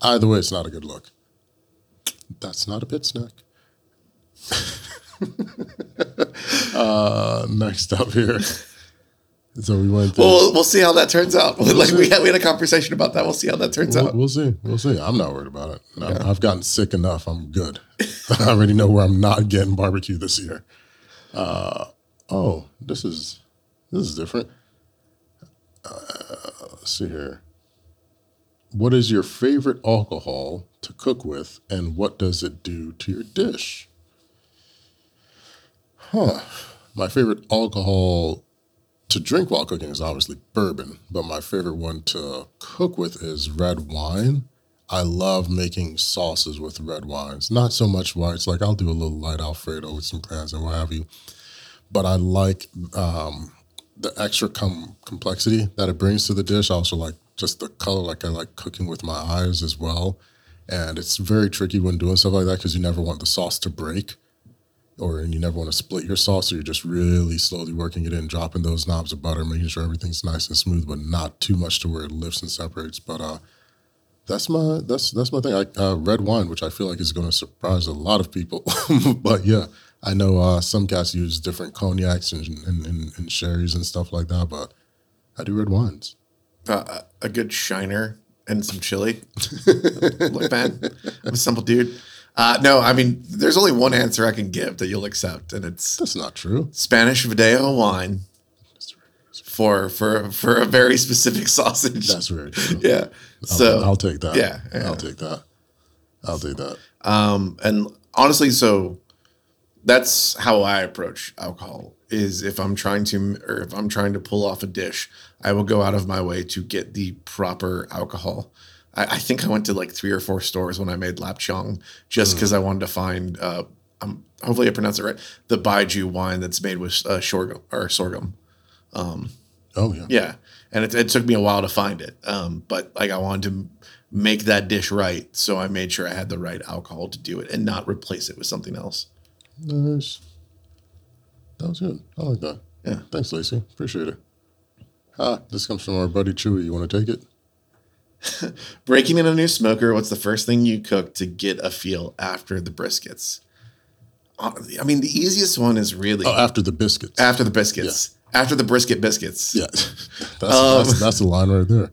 either way, it's not a good look. That's not a pit snack. uh, next up here. So we went. Through, Well, we'll see how that turns out. like we had, we had a conversation about that. We'll see how that turns We'll, out. we'll see. We'll see. I'm not worried about it. I- I've gotten sick enough. I'm good. I already know where I'm not getting barbecue this year. Uh, oh, this is this is different. Uh, let's see here. What is your favorite alcohol to cook with, and what does it do to your dish? Huh. My favorite alcohol to drink while cooking is obviously bourbon, but my favorite one to cook with is red wine. I love making sauces with red wines. Not so much whites. Like I'll do a little light Alfredo with some clams and what have you. But I like um, the extra com- complexity that it brings to the dish. I also like just the color. Like I like cooking with my eyes as well. And it's very tricky when doing stuff like that because you never want the sauce to break or and you never want to split your sauce, so you're just really slowly working it in, dropping those knobs of butter, making sure everything's nice and smooth, but not too much to where it lifts and separates. But uh, that's my that's that's my thing. I, uh, red wine, which I feel like is going to surprise a lot of people, but yeah, I know uh, some cats use different cognacs and, and, and, and sherries and stuff like that, but I do red wines. Uh, a good shiner and some chili. Look, man, I'm a simple dude. Uh, no, I mean, there's only one answer I can give that you'll accept, and it's That's not true. Spanish Video wine for for for a very specific sausage. That's very true. yeah. I'll, So I'll take that. yeah, yeah. I'll take that. I'll take that. Um, and honestly, so that's how I approach alcohol. Is if I'm trying to, or if I'm trying to pull off a dish, I will go out of my way to get the proper alcohol. I, I think I went to like three or four stores when I made lap chong, just because I wanted to find. Uh, um, hopefully I pronounce it right. The Baijiu wine that's made with uh, sorghum or sorghum. Oh yeah. Yeah, and it, it took me a while to find it, um, but like I wanted to make that dish right, so I made sure I had the right alcohol to do it and not replace it with something else. Nice. That was good. I like that. Yeah. Thanks, Lacey. Appreciate it. Ah, this comes from our buddy Chewy. You want to take it? Breaking in a new smoker, what's the first thing you cook to get a feel after the briskets? I mean, the easiest one is really Oh, after the biscuits. after the biscuits, after the brisket biscuits. yeah. that's, Um, that's that's the line right there.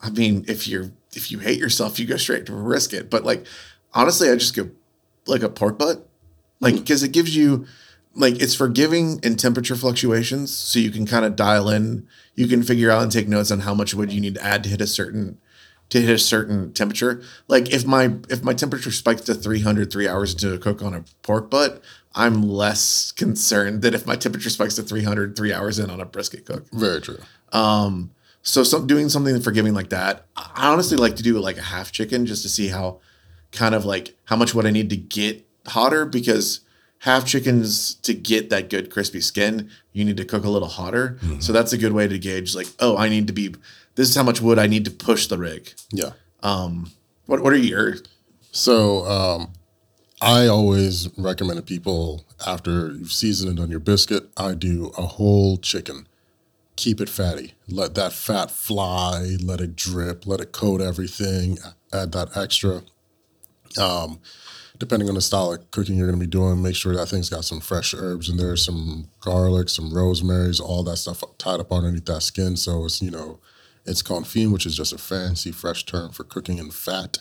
I mean, if you're if you hate yourself, you go straight to brisket. But like, honestly, I just go like a pork butt, like because it gives you like it's forgiving in temperature fluctuations, so you can kind of dial in. You can figure out and take notes on how much wood you need to add to hit a certain to hit a certain temperature. Like if my if my temperature spikes to 300 three hours into a cook on a pork butt, I'm less concerned than if my temperature spikes to 300 three hours in on a brisket cook. Very true. Um, so some doing something forgiving like that. I honestly like to do like a half chicken just to see how kind of like how much would I need to get hotter because half chickens to get that good crispy skin, you need to cook a little hotter. So that's a good way to gauge like, oh, I need to be this is how much wood I need to push the rig. Yeah. Um, what what are your So um, I always recommend to people after you've seasoned it on your biscuit, I do a whole chicken. Keep it fatty. Let that fat fly. Let it drip. Let it coat everything. Add that extra Um, depending on the style of cooking you're going to be doing, make sure that thing's got some fresh herbs in there, some garlic, some rosemaries, all that stuff tied up underneath that skin. So it's, you know, it's confit, which is just a fancy fresh term for cooking in fat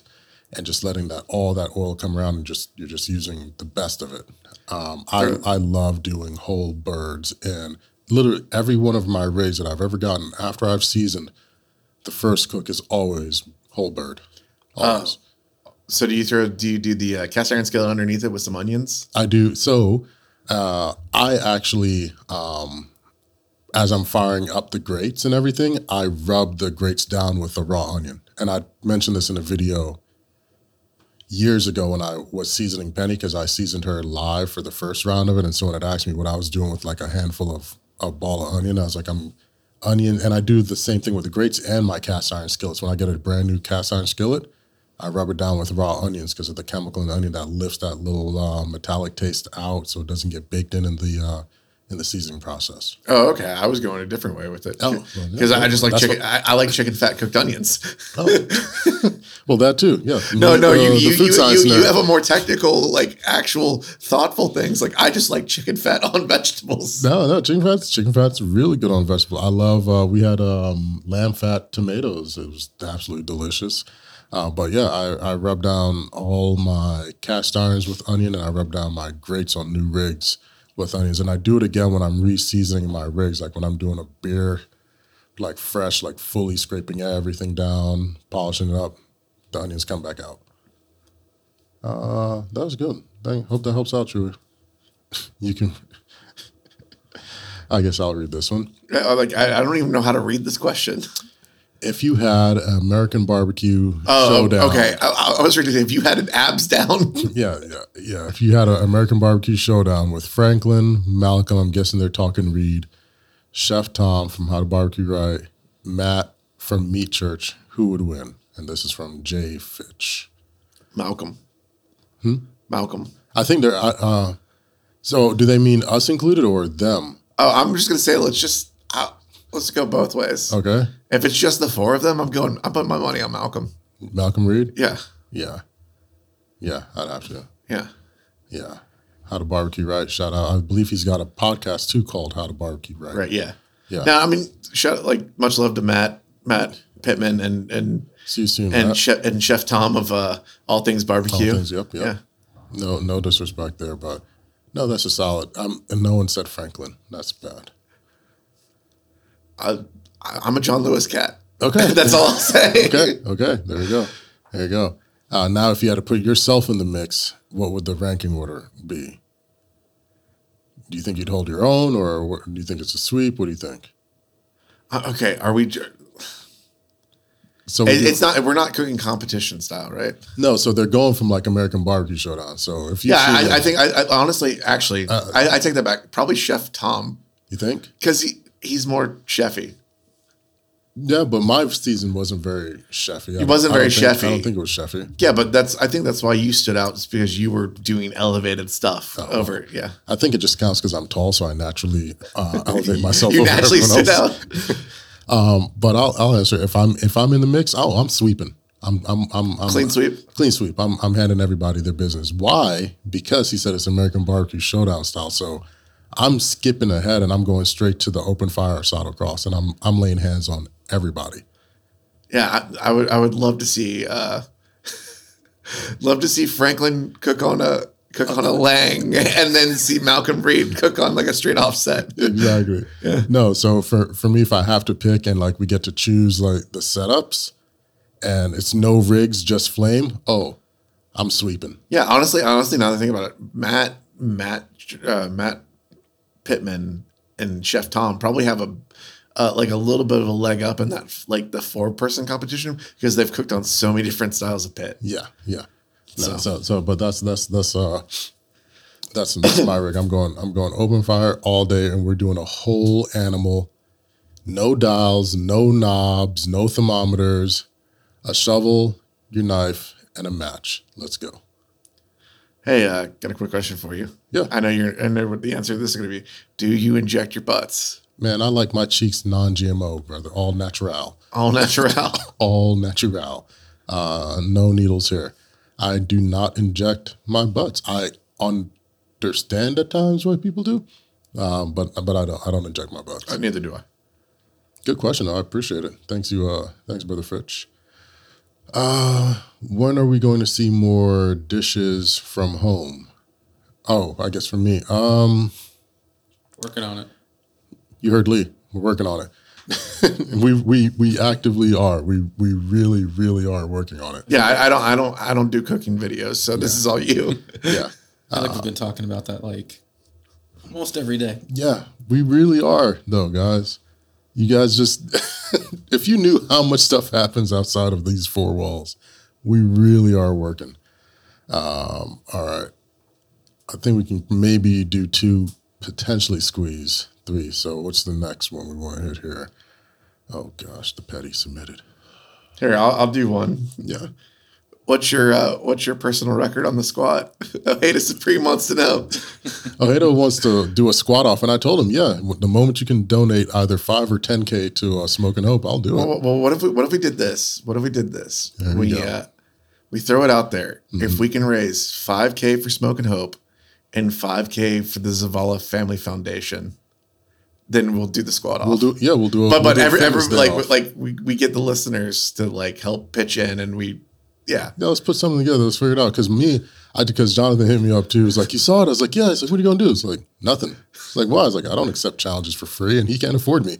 and just letting that all that oil come around and just you're just using the best of it. Um, I, I love doing whole birds and literally every one of my rigs that I've ever gotten after I've seasoned, the first cook is always whole bird. Always. So do you throw? Do you do the uh, cast iron skillet underneath it with some onions? I do. So uh, I actually, um, as I'm firing up the grates and everything, I rub the grates down with a raw onion. And I mentioned this in a video years ago when I was seasoning Penny because I seasoned her live for the first round of it. And someone had asked me what I was doing with like a handful of a ball of onion. I was like, I'm onion, and I do the same thing with the grates and my cast iron skillets. When I get a brand new cast iron skillet, I rub it down with raw onions because of the chemical in the onion that lifts that little uh, metallic taste out, so it doesn't get baked in in the uh, in the seasoning process. Oh, okay. I was going a different way with it. Oh, well, because yeah, I just like chicken. I, I like chicken fat cooked onions. Oh, well, that too. Yeah. No, no, Uh, you you, you, you, you have a more technical, like actual thoughtful things. Like I just like chicken fat on vegetables. No, no, chicken fat's chicken fat's really good on vegetables. I love. Uh, we had um, lamb fat tomatoes. It was absolutely delicious. Uh, but yeah, I, I rub down all my cast irons with onion, and I rub down my grates on new rigs with onions. And I do it again when I'm re-seasoning my rigs, like when I'm doing a beer, like fresh, like fully scraping everything down, polishing it up. The onions come back out. Uh, that was good. Thank, hope that helps out, Chewy. You can. I guess I'll read this one. Uh, Like I, I don't even know how to read this question. If you had an American barbecue Oh, showdown, okay. I, I was ready to say if you had an abs down. yeah, yeah, yeah. If you had an American barbecue showdown with Franklin, Malcolm, I'm guessing they're talking Reed, Chef Tom from How to Barbecue Right, Matt from Meat Church, who would win? And this is from Jay Fitch. Malcolm. Hmm? Malcolm. I think they're. Uh, uh, so, do they mean us included or them? Oh, I'm just gonna say let's just uh, let's go both ways. Okay, If it's just the four of them, I'm going. I'm putting my money on Malcolm. Malcolm Reed. Yeah, Yeah, yeah, I'd have to. yeah. Yeah. How to Barbecue Right. Shout out. I believe he's got a podcast too called How to Barbecue Right. Right. Yeah. Yeah. Now, I mean, shout like much love to Matt, Matt Pittman, and and See you soon. and chef and Chef Tom of uh, All Things Barbecue. All things, yep, yep. Yeah. No, no disrespect there, but no, that's a solid. Um, and no one said Franklin. That's bad. I, I'm a John Lewis cat. Okay. That's all I'll say. Okay. Okay. There you go. There you go. Uh, now, if you had to put yourself in the mix, what would the ranking order be? Do you think you'd hold your own, or what, do you think it's a sweep? What do you think? Uh, okay. Are we? So It, it's not. We're not cooking competition style, right? no. So they're going from like American Barbecue Showdown. So if you Yeah. I, them- I think. I, I honestly, actually, Uh, I, I take that back. Probably Chef Tom you think because he he's more chefy. Yeah, but my season wasn't very chefy. It wasn't very think- I don't think it was chefy. Yeah, but that's. I think that's why you stood out, just because you were doing elevated stuff Oh. over. it. Yeah. I think it just counts because I'm tall, so I naturally uh, elevate myself. You over naturally stood else. out. Um, but I'll, I'll answer if I'm if I'm in the mix. Oh, I'm sweeping. I'm I'm I'm, I'm Clean sweep. Clean sweep. I'm I'm handing everybody their business. Why? Because he said it's American barbecue showdown style. So I'm skipping ahead and I'm going straight to the open fire asado cross, and I'm I'm laying hands on everybody. Yeah, I, I would. I would love to see. Uh, love to see Franklin cook on a cook on a Lang, and then see Malcolm Reed cook on like a straight offset. exactly. No, so for for me, if I have to pick and like we get to choose like the setups, and it's no rigs, just flame. Oh, I'm sweeping. Yeah, honestly, honestly, now that I think about it, Matt, Matt, uh, Matt Pittman and Chef Tom probably have a uh, like a little bit of a leg up in that like the four person competition because they've cooked on so many different styles of pit. Yeah, yeah. So- so, so, but that's that's that's uh that's that's my rig. I'm going I'm going open fire all day, and we're doing a whole animal, no dials, no knobs, no thermometers, a shovel, your knife, and a match. Let's go. Hey, uh, got a quick question for you. Yeah. I know you're. I know what the answer to this is going to be. Do you inject your butts? Man, I like my cheeks non-GMO, brother. All natural. All natural. all natural. Uh, no needles here. I do not inject my butts. I understand at times why people do, um, but but I don't I don't inject my butts. Uh, neither do I. Good question. though. I appreciate it. Thanks you. Uh, thanks, brother Fitch. Uh, when are we going to see more dishes from home? Oh, I guess for me. Um, Working on it. You heard Lee. We're working on it. we we we actively are. We we really really are working on it. Yeah, I, I don't, I don't, I don't do cooking videos, so this is all you. Yeah. I feel like we've been talking about that like almost every day. Yeah, we really are, though, guys. You guys just, if you knew how much stuff happens outside of these four walls, we really are working. Um, all right. I think we can maybe do two, potentially squeeze three. So, what's the next one we want to hit here? Oh, gosh, the petty submitted. Here, I'll, I'll do one. Yeah. What's your, uh, what's your personal record on the squat? Ojeda Supreme wants to know. Ojeda wants to do a squat off, and I told him, yeah, the moment you can donate either five or 10K to uh, Smoke and Hope, I'll do it. Well, well, what if we, what if we did this? What if we did this? There we we. Mm-hmm. uh, we throw it out there. If we can raise five k for Smoke and Hope, and five k for the Zavala Family Foundation, then we'll do the squat off. We'll do, yeah, we'll do a but we'll but do every, every like off. like we, we get the listeners to like help pitch in, and we yeah. yeah, let's put something together. Let's figure it out. Because me, I because Jonathan hit me up too. He was like, "You saw it?" I was like, "Yeah." He's like, "What are you gonna do?" It's like nothing. It's like, "Why?" I was like, "I don't accept challenges for free, and he can't afford me.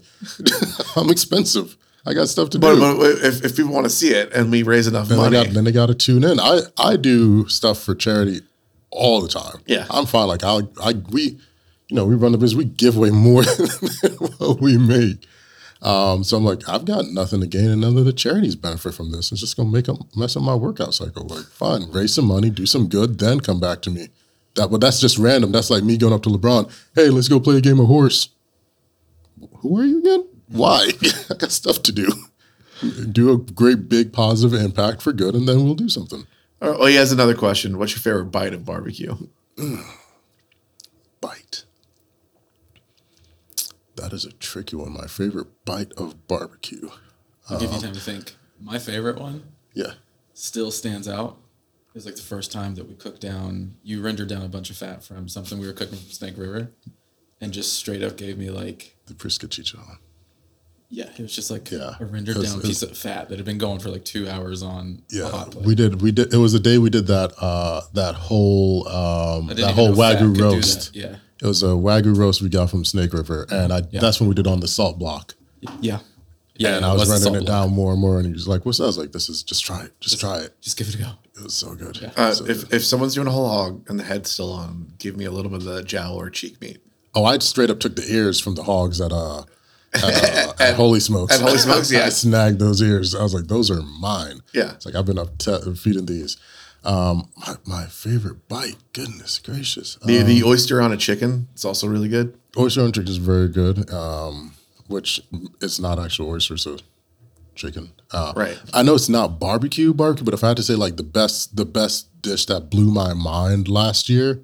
I'm expensive. I got stuff to But, do." but if, if people want to see it and we raise enough then money, they got then they got to tune in. I I do stuff for charity all the time. Yeah. I'm fine. Like I I we, you know, we run the business. We give away more than what we make. Um, so I'm like, I've got nothing to gain, and none of the charities benefit from this. It's just gonna make up mess up my workout cycle. Like, fine, raise some money, do some good, then come back to me. That, but that's just random. That's like me going up to LeBron. Hey, let's go play a game of horse. Who are you again? Why? I got stuff to do. Do a great big positive impact for good, and then we'll do something. oh, oh, he has another question. What's your favorite bite of barbecue? Bite. That is a tricky one. My favorite bite of barbecue. I'll give you time to think. My favorite one Yeah. still stands out. It was like the first time that we cooked down, you rendered down a bunch of fat from something we were cooking from Snake River and just straight up gave me like, The Prisca Chichon. yeah, it was just like Yeah. a rendered down piece of fat that had been going for like two hours on a Yeah, hot plate. we did. We did. It was the day we did that. Uh, that whole um, I didn't that even whole know fat wagyu could do roast. Yeah. It was a wagyu roast we got from Snake River, and I that's when we did on the salt block. Yeah. Yeah. and I was the rendering salt it block. down more and more, and he was like, "What's that?" I was like, "This is just try it, just try it." Just give it a go. It was so good. Uh, So if, good. if someone's doing a whole hog and the head's still on, give me a little bit of the jowl or cheek meat. oh, I straight up took the ears from the hogs at uh at, uh, at Holy Smokes. at Holy Smokes, yeah. I snagged those ears. I was like, "Those are mine." Yeah. It's like I've been up te- feeding these. Um, my, my favorite bite. Goodness gracious. The, Um, the oyster on a chicken, it's also really good. oyster on chicken is very good. Um, which it's not actual oyster, so chicken. Uh, Right. I know it's not barbecue barbecue, but if I had to say like the best the best dish that blew my mind last year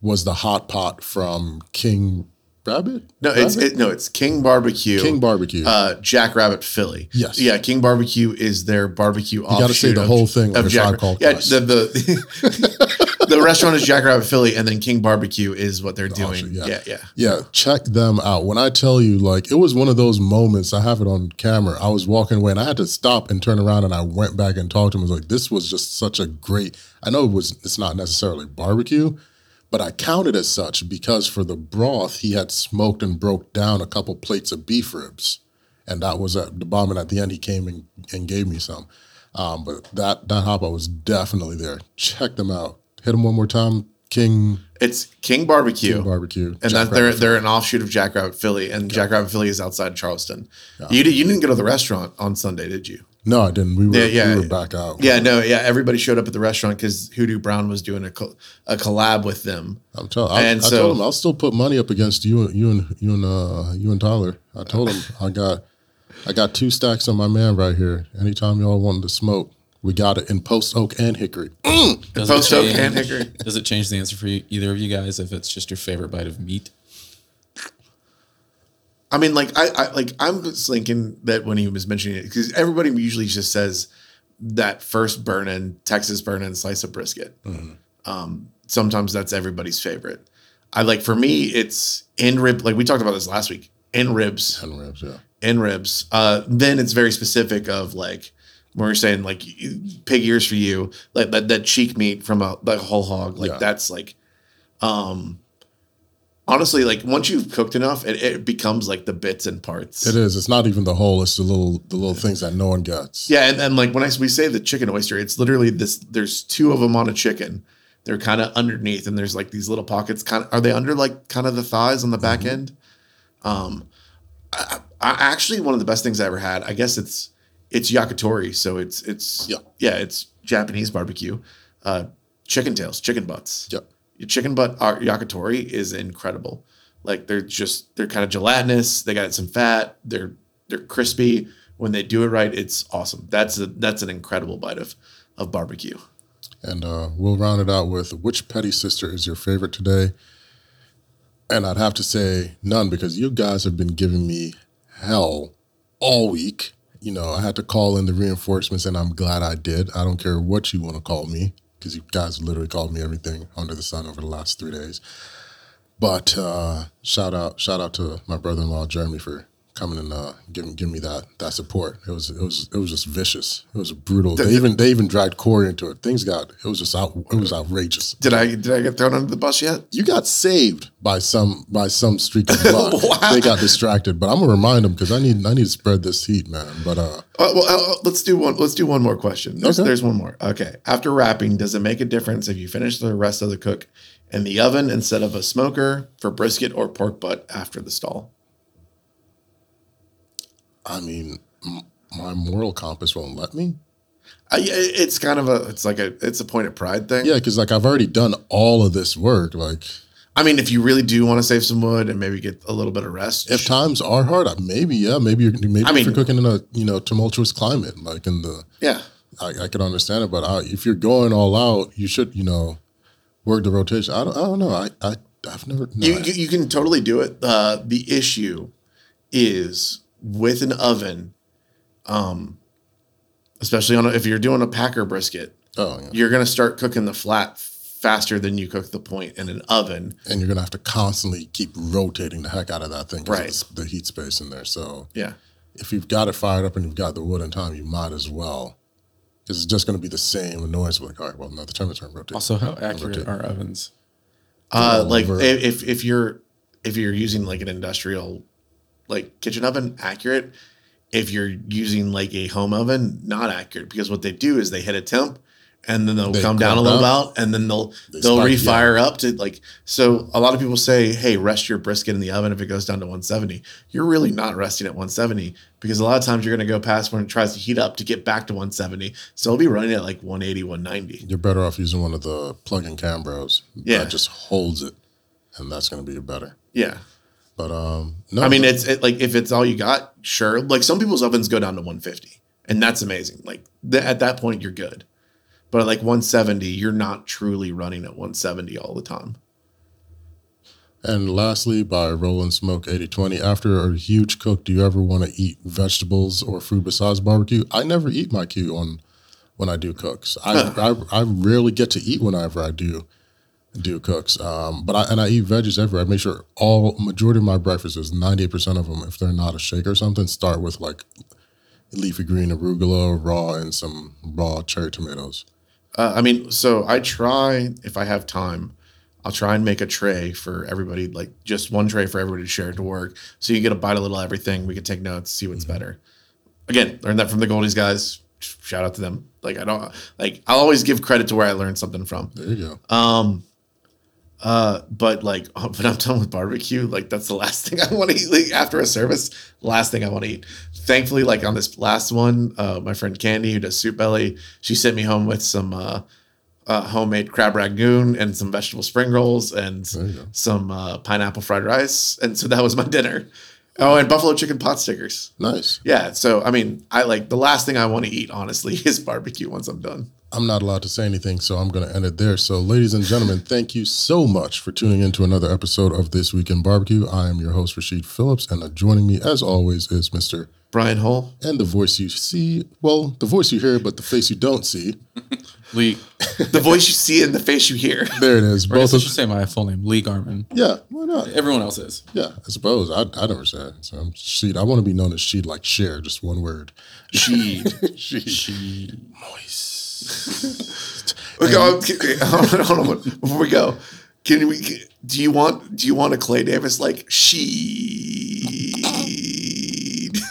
was the hot pot from King Rabbit. No, it's it, no, it's King Barbecue. King Barbecue. uh, Jackrabbit Filly. Yes. Yeah, King Barbecue is their barbecue. You gotta say the whole thing like a Tribe Called Yeah, the the, the restaurant is Jack Rabbit Filly, and then King Barbecue is what they're doing. offshoot, yeah. yeah. yeah, Yeah, check them out. When I tell you, like, it was one of those moments, I have it on camera. I was walking away and I had to stop and turn around and I went back and talked to him. I was like, this was just such a great, I know it was, it's not necessarily barbecue, but I counted as such because for the broth, he had smoked and broke down a couple plates of beef ribs. And that was at the bottom. And at the end, he came and, and gave me some. Um, but that, that hot pot was definitely there. Check them out. Hit them one more time. King, It's King Barbecue. King Barbecue. and that they're they're an offshoot of Jackrabbit Filly, and Jackrabbit Filly is outside Charleston. You you didn't go to the restaurant on Sunday, did you? No, I didn't. We were, Yeah, yeah. we were back out. Yeah, no, yeah. Everybody showed up at the restaurant because Hoodoo Brown was doing a co- a collab with them. I'm telling. I, And I so- told him I'll still put money up against you, and you and you and uh, you and Tyler. I told him I got I got two stacks on my man right here. Anytime y'all wanted to smoke, we got it in Post Oak and Hickory. Does Post it Oak and Hickory. Does it change the answer for you, either of you guys if it's just your favorite bite of meat? I mean, like I, I like I'm just thinking that when he was mentioning it, because everybody usually just says that first burn in Texas burn in slice of brisket. Um, sometimes that's everybody's favorite. I like for me, it's in rib. Like we talked about this last week, in ribs, Ten ribs, yeah. in ribs. Uh, then it's very specific of like when we're saying like pig ears for you, like that, that cheek meat from a like whole hog. Like Yeah. that's like, um, honestly, like once you've cooked enough, it, it becomes like the bits and parts. It is. It's not even the whole. It's the little the little things that no one gets. Yeah, and, and like when I we say the chicken oyster, it's literally this. There's two of them on a chicken. They're kind of underneath, and there's like these little pockets. Kind of are they under like kind of the thighs on the back end? Um, I, I actually one of the best things I ever had. I guess it's it's yakitori, so it's it's Yeah. yeah, it's Japanese barbecue. Uh, chicken tails, chicken butts. Yep. Your chicken butt uh, yakitori is incredible. Like they're just they're kind of gelatinous. They got some fat. They're they're crispy. When they do it right, it's awesome. That's a that's an incredible bite of of barbecue. And uh, we'll round it out with which petty sister is your favorite today? And I'd have to say none because you guys have been giving me hell all week. You know, I had to call in the reinforcements and I'm glad I did. I don't care what you want to call me because you guys literally called me everything under the sun over the last three days. But uh, shout out, shout out to my brother-in-law Jeremy for coming and uh, giving giving me that that support. It was it was it was just vicious. It was brutal. They even they even dragged Corey into it. Things got it was just out. It was outrageous. Did I did I get thrown under the bus yet? You got saved by some by some streak of luck. Wow. They got distracted, but I'm gonna remind them because I need I need to spread this heat, man. But uh, Uh, well, uh, let's do one. Let's do one more question. There's, Okay. there's one more. Okay. After wrapping, does it make a difference if you finish the rest of the cook in the oven instead of a smoker for brisket or pork butt after the stall? I mean, m- my moral compass won't let me. I, it's kind of a. It's like a. It's a point of pride thing. Yeah, because like I've already done all of this work. Like I mean, if you really do want to save some wood and maybe get a little bit of rest, if times are hard, maybe yeah, maybe you're maybe I mean, if you're cooking in a you know tumultuous climate, like in the yeah, I, I can understand it, but I, if you're going all out, you should you know work the rotation. I don't I don't know. I I I've never no, you, you you can totally do it. Uh, the issue is with an oven, um, especially on a, if you're doing a packer brisket, oh yeah. you're gonna start cooking the flat faster than you cook the point in an oven. and you're gonna have to constantly keep rotating the heck out of that thing, 'cause Right. it's The heat space in there. So Yeah, if you've got it fired up and you've got the wood in time, you might as well. Because it's just gonna be the same noise. Like, all right, well, now the temperature rotate. Also, how accurate rotate. are ovens? uh, all like over. if if you're if you're using like an industrial like kitchen oven, accurate. If you're using like a home oven, not accurate because what they do is they hit a temp and then they'll They come down a little bit and then they'll They they'll spike, refire up to like so a lot of people say hey rest your brisket in the oven if it goes down to 170 you're really not resting at 170 because a lot of times you're going to go past when it tries to heat up to get back to 170 so it'll be running at like 180 190 You're better off using one of the plug-in Cambros. Yeah. that just holds it, and that's gonna be better. yeah But um, no, i mean it's it, like if it's all you got sure. Like some people's ovens go down to 150 and that's amazing. Like th- at that point you're good. But at like 170 you're not truly running at 170 all the time. And lastly, by Roland Smoke 8020, after a huge cook, do you ever want to eat vegetables or food besides barbecue? I never eat my cue on when I do cooks. I, I, I rarely get to eat whenever I do do cooks. Um, but I and I eat veggies everywhere. I make sure all majority of my breakfasts, 98% of them, if they're not a shake or something, start with like leafy green arugula, raw, and some raw cherry tomatoes. Uh, I mean, so I try if I have time, I'll try and make a tray for everybody, like just one tray for everybody to share to work. So you get a bite of little everything. We can take notes, see what's better. Again, learned that from the Goldee's guys. Shout out to them. Like I don't like I'll always give credit to where I learned something from. There you go. Um, uh, but like when I'm done with barbecue, like that's the last thing I want to eat. Like after a service, last thing I want to eat. Thankfully, like on this last one, uh, my friend Candy who does Soup Belly, she sent me home with some uh, uh, homemade crab ragoon and some vegetable spring rolls and There you go. some uh, pineapple fried rice, and so that was my dinner. Oh, and buffalo chicken pot stickers. Nice. Yeah, so I mean, I like the last thing I want to eat, honestly, is barbecue once I'm done. I'm not allowed to say anything, so I'm going to end it there. So, ladies and gentlemen, thank you so much for tuning in to another episode of This Week in Barbecue. I am your host, Rasheed Philips, and uh, joining me, as always, is Mr. Bryan Hall. And the voice you see, well, the voice you hear, but the face you don't see. Lee. The voice you see and the face you hear. There it is. Or I Both guess I of should say my full name, Lee Garman. Yeah, why not? Everyone else is. Yeah, I suppose. I, I never said. So I'm Sheed. I want to be known as Sheed, like share, just one word. Sheed. Sheed. She. Moist. Okay, hold on, hold on, before we go, can we? Do you want? Do you want a Clay Davis like Sheed?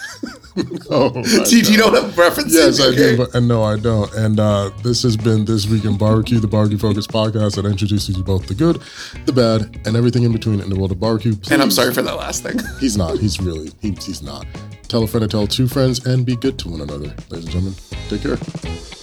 Oh, do, you- do you know what I'm referencing? Yes, I Okay. do, but and no, I don't. And uh, this has been this week in barbecue, the barbecue Focus podcast that introduces you both the good, the bad, and everything in between in the world of barbecue. And I'm sorry for that last thing. He's not. He's really. He, he's not. Tell a friend to tell two friends, and be good to one another. Ladies and gentlemen, take care.